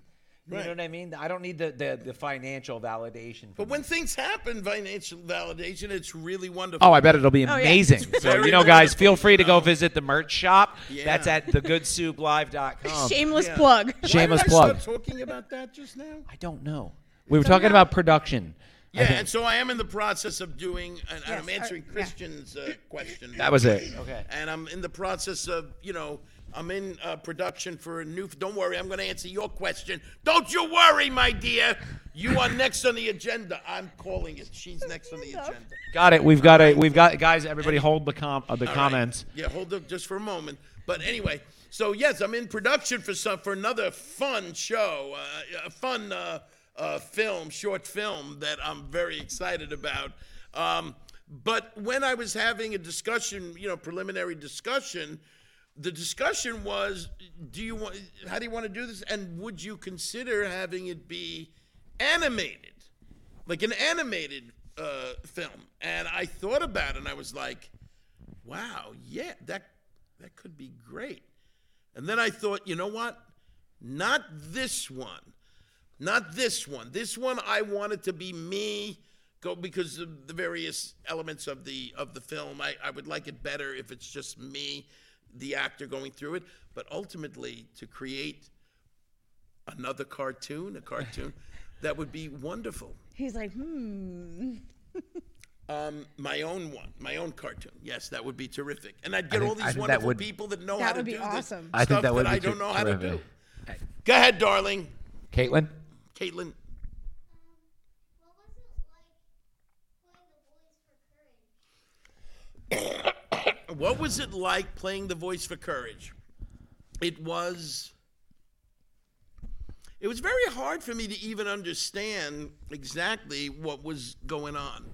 you Right. know what I mean? I don't need the the, the financial validation. But from when it. things happen, financial validation, it's really wonderful. Oh, I bet it'll be yeah. amazing. so, you know, guys, feel free to go visit the merch shop. Yeah. That's at thegoodsouplive.com. Shameless Yeah. plug. Why Shameless did I plug. start talking about that just now? I don't know. We were talking about production. Yeah, and so I am in the process of doing, and, and I'm Yes, uh, answering yeah. Christian's uh, question. That was it. Okay. And I'm in the process of, you know, I'm in uh, production for a new. Don't worry, I'm going to answer your question. Don't you worry, my dear. You are next on the agenda. I'm calling it. She's next on the agenda. Got it. We've got it. We've got guys. Everybody, hold the com uh, the All right. comments. Yeah, hold up just for a moment. But anyway, so yes, I'm in production for some for another fun show, uh, a fun uh, uh, film, short film that I'm very excited about. Um, but when I was having a discussion, you know, preliminary discussion, the discussion was, do you want? How do you want to do this? And would you consider having it be animated, like an animated uh, film? And I thought about it, and I was like wow, yeah, that that could be great. And then I thought, you know what? Not this one. Not this one. This one I wanted to be me go because of the various elements of the of the film. I, I would like it better if it's just me, the actor going through it. But ultimately to create another cartoon, a cartoon, that would be wonderful. He's like, hmm. Um, my own one, my own cartoon. Yes, that would be terrific. And I'd get think- all these think that wonderful would- people that know That how to do awesome. this I think stuff that would I be don't know how to do. terrific. Go ahead, darling. Caitlin? Caitlin. What was it like playing the voice for Courage? It was. It was very hard for me to even understand exactly what was going on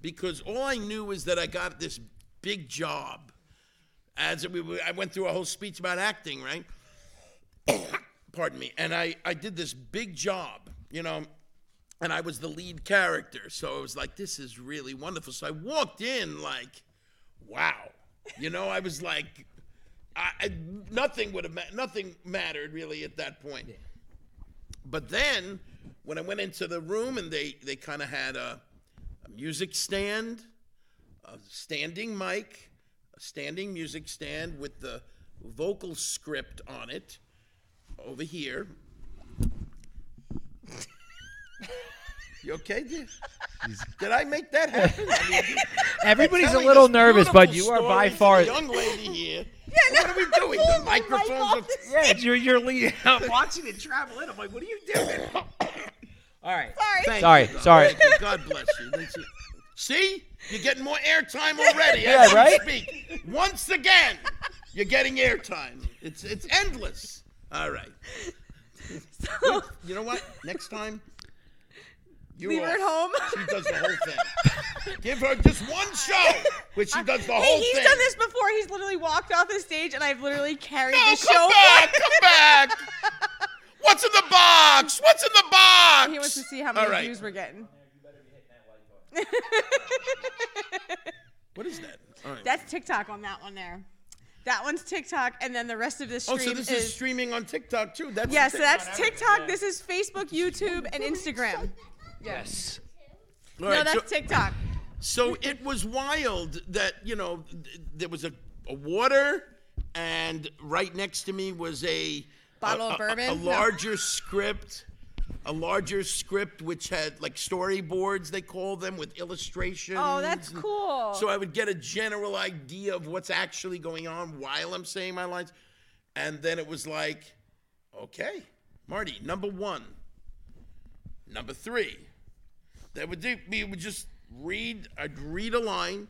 because all I knew was that I got this big job. As we were, I went through a whole speech about acting, right? Pardon me. And I, I did this big job, you know, and I was the lead character. So it was like, this is really wonderful. So I walked in like, wow. You know, I was like, I, I, nothing would have ma- nothing mattered really at that point. But then when I went into the room and they they kind of had a, a music stand, a standing mic, a standing music stand with the vocal script on it over here. You okay? Did, did I make that happen? I mean, Everybody's a little nervous, but you are by far. the young lady here. yeah what are we doing? The microphones are. Yeah, you're you're leading. I'm watching it travel in. I'm like, what are you doing? All right. Sorry. Thank Sorry, you, sorry. Thank you. God bless you. That's it. See, you're getting more airtime already. Yeah, as right? Speak. Once again, you're getting airtime. It's it's endless. All right. Wait, you know what? Next time. You're Leave her at home. She does the whole thing. Give her just one show, which she does the Hey, whole he's thing. He's done this before. He's literally walked off the stage, and I've literally carried No, the come show. back, come back. What's in the box? What's in the box? He wants to see how many right. views we're getting. What is that? All right. That's TikTok on that one there. That one's TikTok, and then the rest of this Stream is. oh, so this is. is streaming on TikTok too. That's yeah, so that's TikTok. This is Facebook, YouTube, and Instagram. Yes. All No, right, that's so, TikTok. so it was wild that you know th- there was a, a water, and right next to me was a Bottle a, of a- a- bourbon? a No. larger script. A larger script which had like storyboards, they call them, with illustrations. Oh, that's cool. So I would get a general idea of what's actually going on while I'm saying my lines. And then it was like, okay, Marty, number one, number three. That would do, we would just read, I'd read a line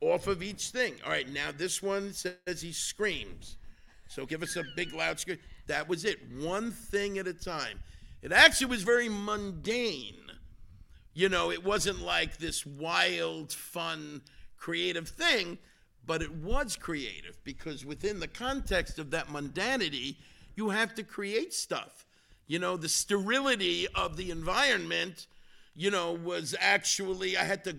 off of each thing. All right, now this one says he screams. So give us a big loud scream. That was it, one thing at a time. It actually was very mundane. You know, it wasn't like this wild, fun, creative thing, but it was creative because within the context of that mundanity, you have to create stuff. You know, the sterility of the environment, you know, was actually, I had to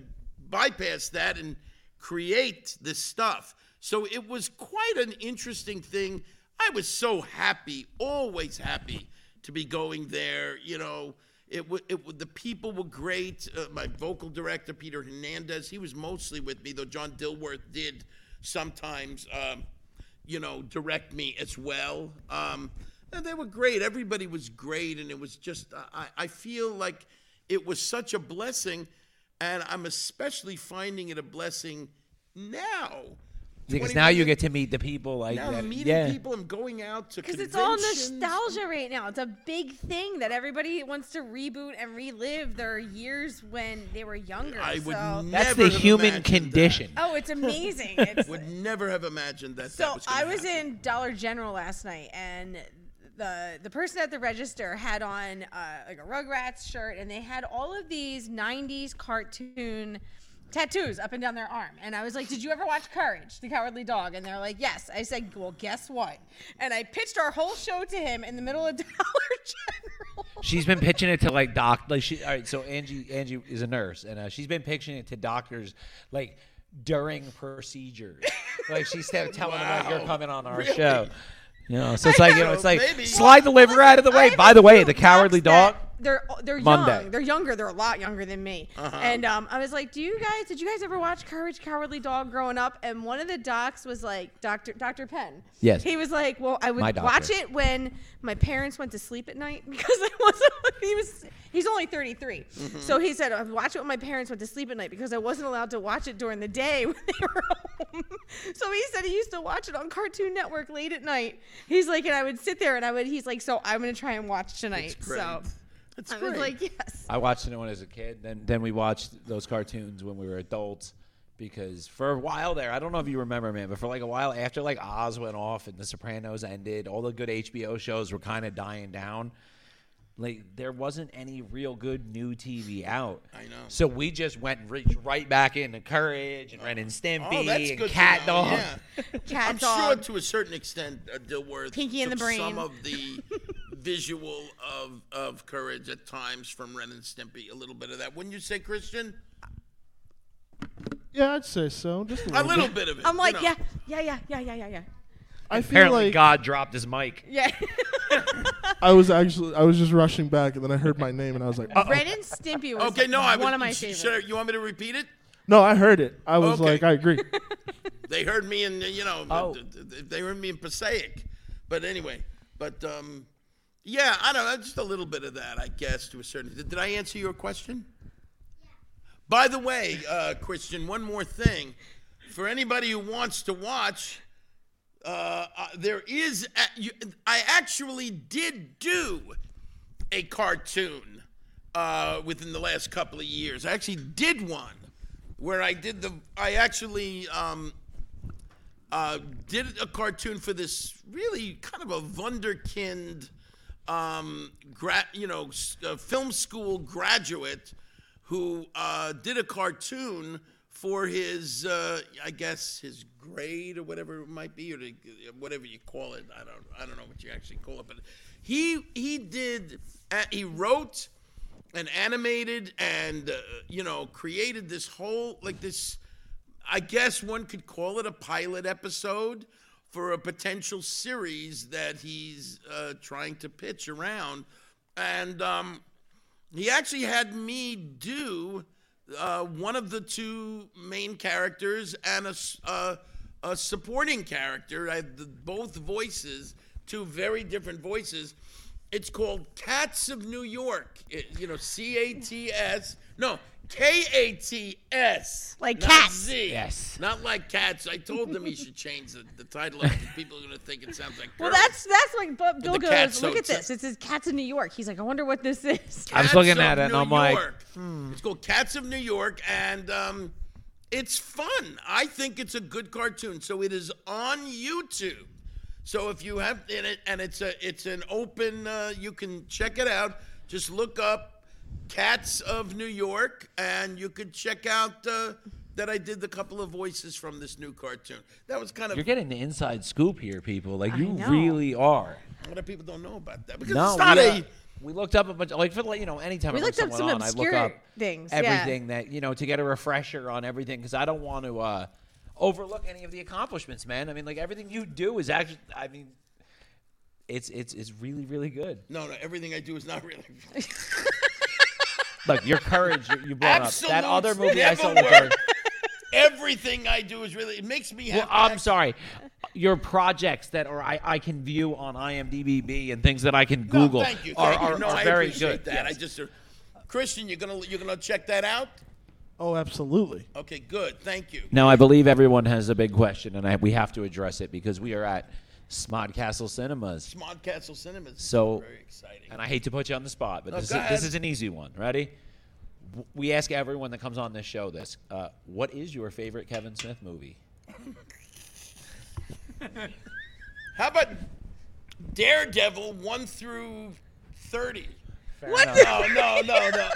bypass that and create this stuff. So it was quite an interesting thing. I was so happy, always happy to be going there. You know, it it the people were great. Uh, my vocal director Peter Fernandez, he was mostly with me, though John Dilworth did sometimes, um, you know, direct me as well. Um, and they were great. Everybody was great, and it was just I, I feel like it was such a blessing, and I'm especially finding it a blessing now. Because now you get to meet the people like now that. I'm meeting yeah. people. I'm going out to Because it's all nostalgia right now. It's a big thing that everybody wants to reboot and relive their years when they were younger. I would so. never That's the have human imagined condition. Oh, it's amazing. It's, Would never have imagined that. so that was I was happen. in Dollar General last night, and the the person at the register had on uh, like a Rugrats shirt, and they had all of these '90s cartoon tattoos up and down their arm. And I was like, "Did you ever watch Courage, the Cowardly Dog?" And they're like, "Yes." I said, "Well, guess what?" And I pitched our whole show to him in the middle of Dollar General. She's been pitching it to like doc like she all right, so Angie Angie is a nurse and uh, she's been pitching it to doctors like during procedures. like she's te- telling them like you're coming on our Really? show. You know, so it's like you know, it's like maybe- slide the liver out of the way. By the way, the cowardly dog. That- They're they're Monday. young. They're younger. They're a lot younger than me. Uh-huh. And um, I was like, "Do you guys? Did you guys ever watch Courage Cowardly Dog growing up?" And one of the docs was like Doctor Doctor Penn. Yes. He was like, "Well, I would watch it when my parents went to sleep at night because I wasn't." He was he's only 33, Mm-hmm. so he said, "I'd watch it when my parents went to sleep at night because I wasn't allowed to watch it during the day when they were home." so he said he used to watch it on Cartoon Network late at night. He's like, and I would sit there and I would. He's like, "So I'm gonna try and watch tonight." That's great. So. That's I was like, yes. I watched it when I was a kid. Then then we watched those cartoons when we were adults. Because for a while there, I don't know if you remember, man, but for like a while after like Oz went off and The Sopranos ended, all the good HBO shows were kind of dying down. Like there wasn't any real good new TV out. I know. So we just went and reached right back into Courage and Ren and Stimpy Oh, that's and good. to Cat know, Dog. Yeah. Cat I'm dog. sure to a certain extent, uh, Dilworth Pinky in the Brain. some of the visual of of courage at times from Ren and Stimpy. A little bit of that, wouldn't you say, Christian? Yeah, I'd say so. Just a A little, little bit. bit of it. I'm you like, know. yeah, yeah, yeah, yeah, yeah, yeah, yeah. I feel Apparently, like God dropped his mic. Yeah. I was actually I was just rushing back, and then I heard my name, and I was like, Uh-oh. Ren and Stimpy was Okay, no, I one was, of my sh- favorites. should I- you want me to repeat it? "No, I heard it." I was Okay. like, "I agree." They heard me in, you know, Oh. th- th- th- they heard me in Passaic. But anyway, but um, yeah, I don't know, just a little bit of that, I guess, to a certain. Did, did I answer your question? By the way, uh, Christian, one more thing. For anybody who wants to watch, uh, uh, there is. A, you, I actually did do a cartoon uh, within the last couple of years. I actually did one where I did the. I actually um, uh, did a cartoon for this really kind of a wunderkind, um, gra- you know, film school graduate who uh, did a cartoon for his, uh, I guess, his grade or whatever it might be, or the, whatever you call it. I don't, I don't know what you actually call it, but he he did. Uh, he wrote and animated and uh, you know created this whole like this I guess one could call it a pilot episode for a potential series that he's uh, trying to pitch around. And um, he actually had me do uh, one of the two main characters and a, uh, a supporting character. I had the, both voices, two very different voices. It's called Cats of New York. It- you know, C A T S. No, K A T S. Like not cats. Z. Yes. Not like cats. I told them he should change the, the title of it 'cause people are going to think it sounds like Well, girls. that's that's like but Bill the goes, look at soaps. this. It says Cats in New York. He's like, I wonder what this is. I was looking at it and New I'm like, York. It's called Cats of New York, and um, it's fun. I think it's a good cartoon. So it is on YouTube. So if you have in it, and it's a it's an open, uh, you can check it out. Just look up Cats of New York, and you could check out uh, that I did the couple of voices from this new cartoon. That was kind of You're getting the inside scoop here, people. Like you know. really are. a lot of people don't know about that because No, it's not we, a. uh, we looked up a bunch. Like for like, you know, anytime We I looked up some on, I look up things, yeah. everything that you know to get a refresher on everything because I don't want to uh, overlook any of the accomplishments, man. I mean, like everything you do is actually. I mean, it's it's it's really really good. No, no, everything I do is not really. Look, your courage you, you brought Absolute up that other movie I saw. never With her. Everything I do is really. It makes me well, happy. I'm sorry. Your projects that are I, I can view on IMDb and things that I can No, Google thank you. are, Thank you. are, no, are I very appreciate good. that. I just, uh, Christian, you're gonna you're gonna check that out. Oh, absolutely. Okay, good. Thank you. Now, I believe everyone has a big question, and I, we have to address it because we are at Smodcastle Cinemas. Smodcastle Cinemas. So- very exciting. And I hate to put you on the spot, but No, this, is, this is an easy one. Ready? We ask everyone that comes on this show this. Uh, what is your favorite Kevin Smith movie? How about Daredevil one through thirty? What? No, no, no, no.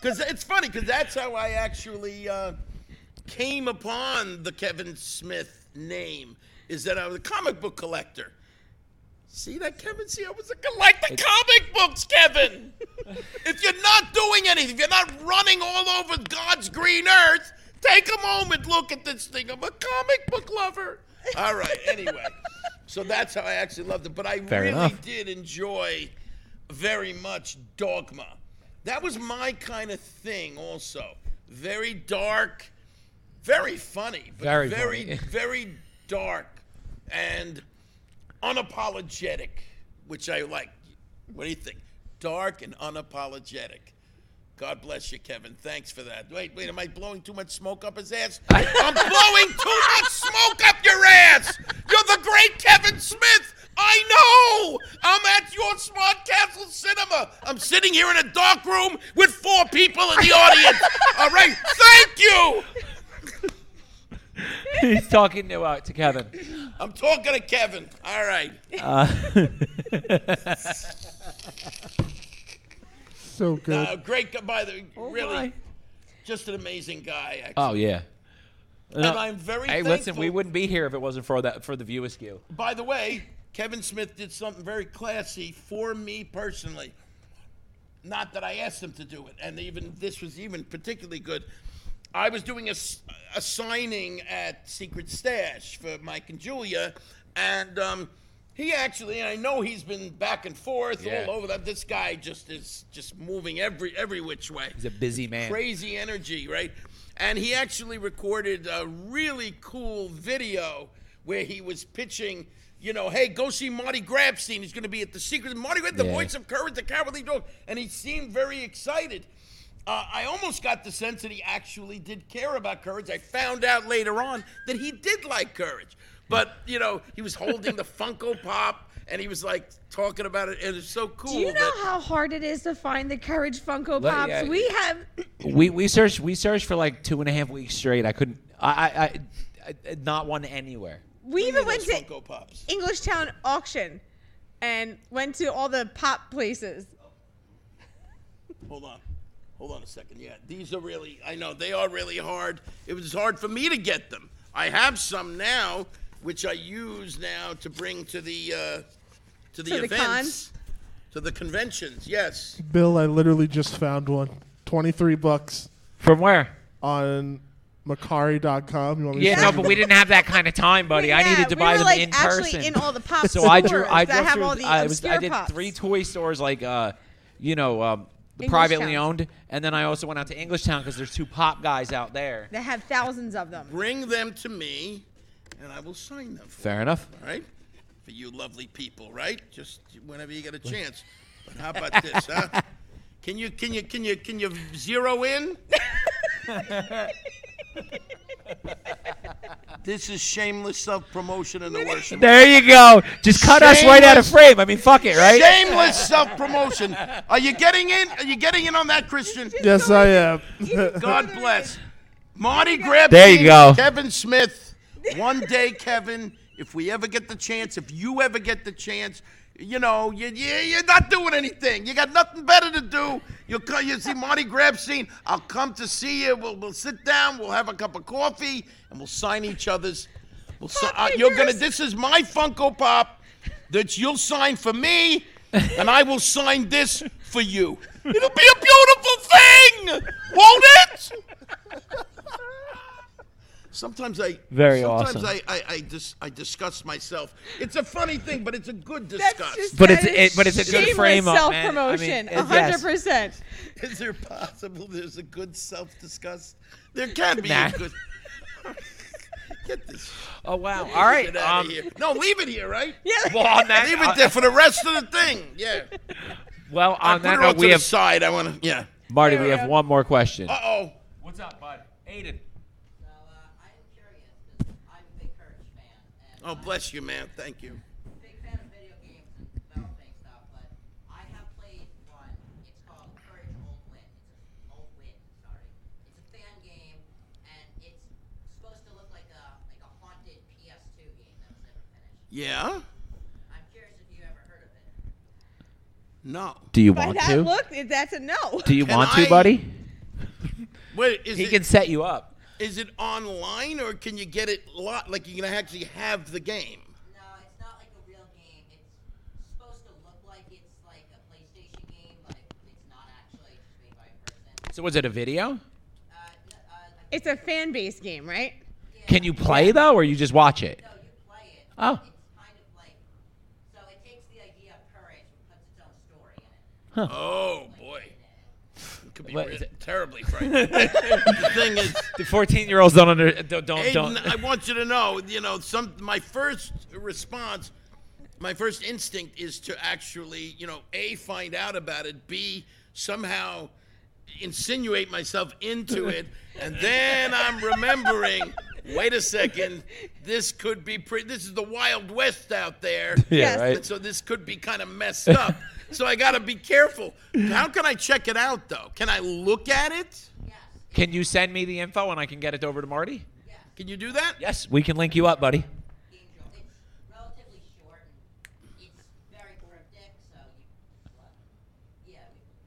Because it's funny because that's how I actually uh, came upon the Kevin Smith name. Is that I was a comic book collector. See that, Kevin? See, I was a collect the comic books, Kevin. if you're not doing anything, if you're not running all over God's green earth, Take a moment, look at this thing. I'm a comic book lover. All right. Anyway, so that's how I actually loved it. But I Fair really enough. did enjoy very much Dogma. That was my kind of thing, also. Very dark, very funny, but Very very, funny. very dark and unapologetic, which I like. What do you think? Dark and unapologetic. God bless you, Kevin. Thanks for that. Wait, wait, am I blowing too much smoke up his ass? I'm blowing too much smoke up your ass. You're the great Kevin Smith. I know. I'm at your Smodcastle Cinema. I'm sitting here in a dark room with four people in the audience. All right. Thank you. He's talking to uh, to Kevin. I'm talking to Kevin. All right. So good. Uh, great guy, by the really, my. just an amazing guy. Actually. Oh yeah. and I'm very Hey, thankful. listen, we wouldn't be here if it wasn't for that for the view askew. By the way, Kevin Smith did something very classy for me personally. Not that I asked him to do it, and even this was even particularly good. I was doing a signing at Secret Stash for Mike and Julia, and um, he actually, and I know he's been back and forth Yeah. all over that. This guy just is just moving every every which way He's a busy man. crazy energy, right? And he actually recorded a really cool video where he was pitching, you know, hey, go see Marty Grabstein. He's going to be at the Secret. Marty Grab, the Yeah. voice of courage, the cowardly dog. And he seemed very excited. Uh, I almost got the sense that he actually did care about courage. I found out later on that he did like courage. But, you know, he was holding the Funko Pop and he was like talking about it. And it's so cool. Do you know that- how hard it is to find the Courage Funko Let- Pops? yeah. We have. We we searched we searched for like two and a half weeks straight. I couldn't. I I, I, I not one anywhere. We even went to Funko Pops. Englishtown auction and went to all the pop places. Hold on. Hold on a second. Yeah, these are really, I know, they are really hard. It was hard for me to get them. I have some now, which I use now to bring to the, uh, to the To the events. to the conventions, yes. Bill, I literally just found one. 23 bucks From where? on Mercari.com. You want me to Yeah, send no, you but we didn't have that kind of time, buddy. I needed to we buy were, them like, in actually person. in all the pop so I drew. stores I that drove have through. all the I was. I did pops. three toy stores, like uh, you know, um, the Englishtown. privately owned, and then I also went out to Englishtown because there's two pop guys out there. They have thousands of them. Bring them to me, and I will sign them. For Fair enough. you, All right? For you lovely people, right? Just whenever you get a chance. But how about this, huh? Can you, can you, can you, can you zero in? this is shameless self-promotion in the worst. way. There you go. Just cut us right out of frame. I mean, fuck it, right? Shameless self-promotion. Are you getting in? Are you getting in on that, Christian? Yes, I am. God bless. Marty Grabstein. There you go. Kevin Smith. One day, Kevin, if we ever get the chance, if you ever get the chance, you know, you, you, you're not doing anything. You got nothing better to do. You'll come, you see Marty Grabstein. I'll come to see you. We'll, we'll sit down. We'll have a cup of coffee, and we'll sign each other's. We'll si- uh, you're gonna. This is my Funko Pop that you'll sign for me, and I will sign this for you. It'll be a beautiful thing, won't it? Sometimes I Very sometimes awesome. I I, I, dis, I discuss myself. It's a funny thing, but it's a good That's disgust. just But it's- that is it- but it's a good frame up, man. I mean, self-promotion, it- a hundred yes. percent. Is there possible there's a good self disgust? There can be Nah. a good. Get this Oh wow. All right. shit out Um, of here. No, leave it here, right? Yeah. well, on that. Leave it uh, there for the rest of the thing. Yeah. well, on put that note, we have side. I want to. Yeah. Marty. We have one more question. Uh oh. What's up, bud? Aiden. So uh, I'm curious because I'm a big Courage fan and Oh, bless you, man. Thank you. big fan of video games and developing stuff. But I have played one. It's called Courage Old Win. It's a, Old Win. Sorry. It's a fan game, and it's supposed to look like a like a haunted PS2 game that was never finished. Yeah. I'm curious if you ever heard of it. No. Do you By want that to? look, that's a no. Do you Can want I- to, buddy? Wait, is He it can set you up. Is it online or can you get it lot like you can actually have the game? No, it's not like a real game. It's supposed to look like it's like a PlayStation game, but it's not actually. It's made by a person. So was it a video? Uh, n- uh, it's a fan base game, right? Can you play though, or you just watch it? No, you play it. Oh. It's kind of like, so it takes the idea of courage and puts its own story in it. Oh boy, it could be What re- terribly frightening. the thing is, The fourteen-year-olds don't under don't don't. Aiden, don't. I want you to know, you know, some my first response, my first instinct is to actually, you know, a find out about it, b somehow insinuate myself into it, and then I'm remembering. Wait a second, this could be pretty. This is the Wild West out there. Yeah, Yes. right. So this could be kind of messed up. So I got to be careful. How can I check it out though? Can I look at it? Yes. Can you send me the info and I can get it over to Marty? Yes. Can you do that? Yes, we can link you up, buddy. Angel, it's relatively short and it's very cryptic, so you, yeah.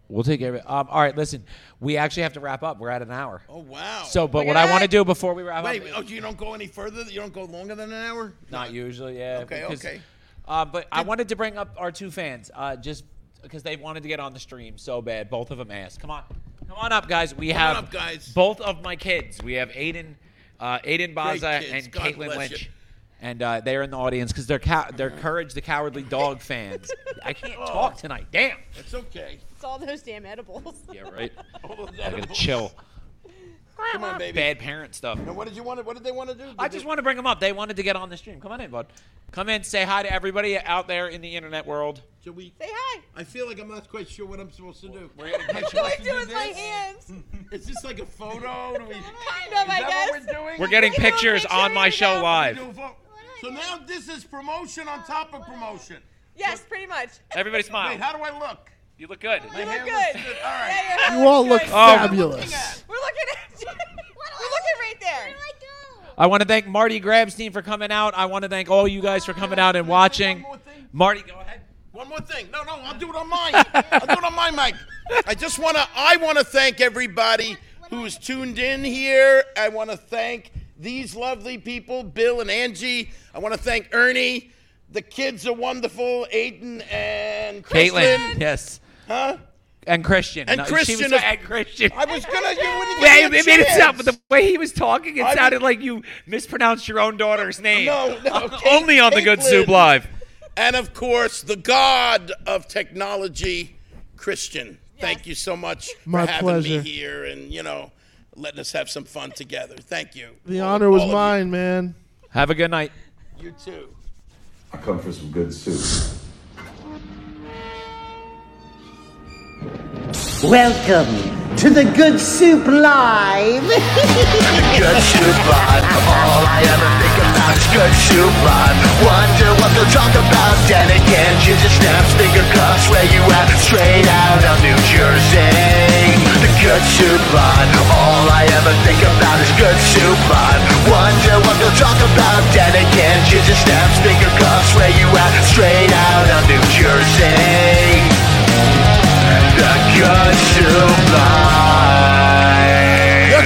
we- We'll take care of it. Um, all right, listen, we actually have to wrap up. We're at an hour. Oh wow. So, but Look what I want to do before we wrap Wait, up, oh, you don't go any further? You don't go longer than an hour? not usually, yeah. Okay, because- okay. Uh, but I wanted to bring up our two fans, uh, just because they wanted to get on the stream so bad. Both of them asked. Come on, come on up, guys. We Come have up, guys. both of my kids. We have Aiden, uh, Aiden Baza kids. and God Caitlin bless Lynch. you. And uh, they're in the audience because they're cow- they're Courage the Cowardly Dog fans. I can't talk tonight. Damn. It's okay. It's all those damn edibles. Yeah, right. All those I gotta edibles. chill. Come on, baby. Bad parent stuff. Now, what did you want? To, what did they want to do? I just they- want to bring them up. They wanted to get on the stream. Come on in, bud. Come in, say hi to everybody out there in the internet world. Should we? Say hi. I feel like I'm not quite sure what I'm supposed to do. We're getting Am I pictures. supposed I to do with my hands. Is this like a photo? Do we, is Kind of, I that guess. what we're doing? We're getting We pictures picture, on my show know. live. Do a pho- So now this is promotion on top of promotion. Yes, pretty much. Everybody smile. Wait, how do I look? You look good. You look good. good. All right. Yeah, You all looks look. Oh. fabulous. We're looking at you. We're looking right there. I want to thank Marty Grabstein for coming out. I want to thank all you guys for coming out and watching. One more thing. Marty, go ahead. One more thing. No, no, I'll do it on mine. I'll do it on my mic. I just want to. I want to thank everybody who's tuned in here. I want to thank these lovely people, Bill and Angie. I want to thank Ernie. The kids are wonderful, Aiden and Caitlin. Caitlin. Yes. Huh? And Christian. And No, she Christian was is- and Christian. I was gonna. You wouldn't Yeah, give me a it made it sound, but the way he was talking, it I sounded was- like you mispronounced your own daughter's name. No, no. Only on the Good Soup Live. And of course, the god of technology, Christian. Thank you so much My for having pleasure. me here and, you know, letting us have some fun together. Thank you. The All- honor was all of you. mine, man. Have a good night. You too. I come for some good soup. Welcome to the Good Soup Live. Good soup live. All I ever think about is good soup live. Wonder what they'll talk about. Then again, finger. Where you at? Straight out of New Jersey. The good soup live. All I ever think about is good soup live. Wonder what they'll talk about. Then again, finger cuffs. Where you at? Straight out of New Jersey. The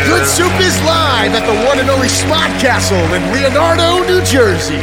good soup Soup is live at the one and only Smart Castle in Leonardo, New Jersey.